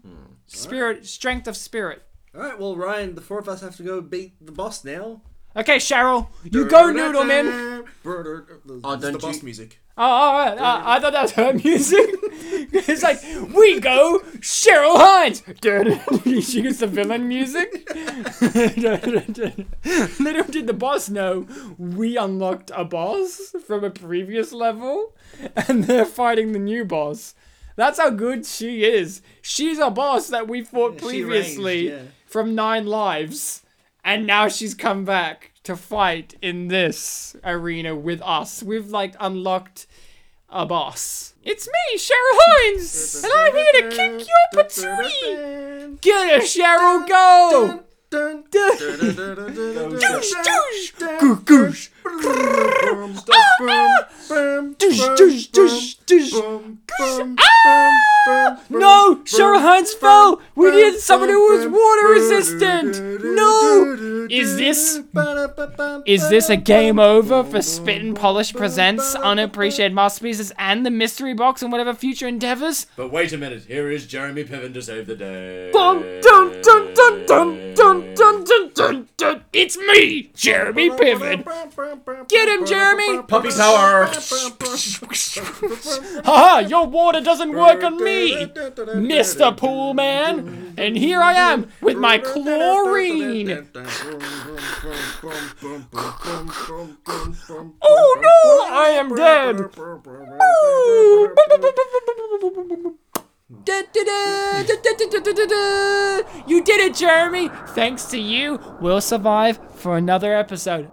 spirit, strength of spirit. All right, well, Ryan, the four of us have to go beat the boss now. Okay, Cheryl, you go, Noodleman. Oh, don't the boss music. Oh, all right. Uh, I thought that was her music. (laughs) it's like, we go Cheryl Hines. (laughs) she gets the villain music. (laughs) Little did the boss know we unlocked a boss from a previous level, and they're fighting the new boss. That's how good she is. She's a boss that we fought previously ranged, yeah. from Nine Lives, and now she's come back to fight in this arena with us. We've like unlocked a boss. It's me, Cheryl Hines, and I'm here to kick you up a tree. Get it, Cheryl, go! Dun, Doosh, doosh, goosh. Ah, ah. Doosh, doosh, doosh, doosh. Ah! No! Cheryl Hines fell! We needed someone who was water resistant! No! Is this. Is this a game over for Spit and Polish Presents Unappreciated Masterpieces and the Mystery Box and whatever future endeavors? But wait a minute, here is Jeremy Piven to save the day. Dun dun dun dun dun dun dun dun dun dun! It's me, Jeremy Piven! Get him, Jeremy! Puppy power! (laughs) (laughs) Haha, your water doesn't work on me, Mr. Pool Man, and here I am with my chlorine. oh no, I am dead. You did it, Jeremy! Thanks to you, we'll survive for another episode.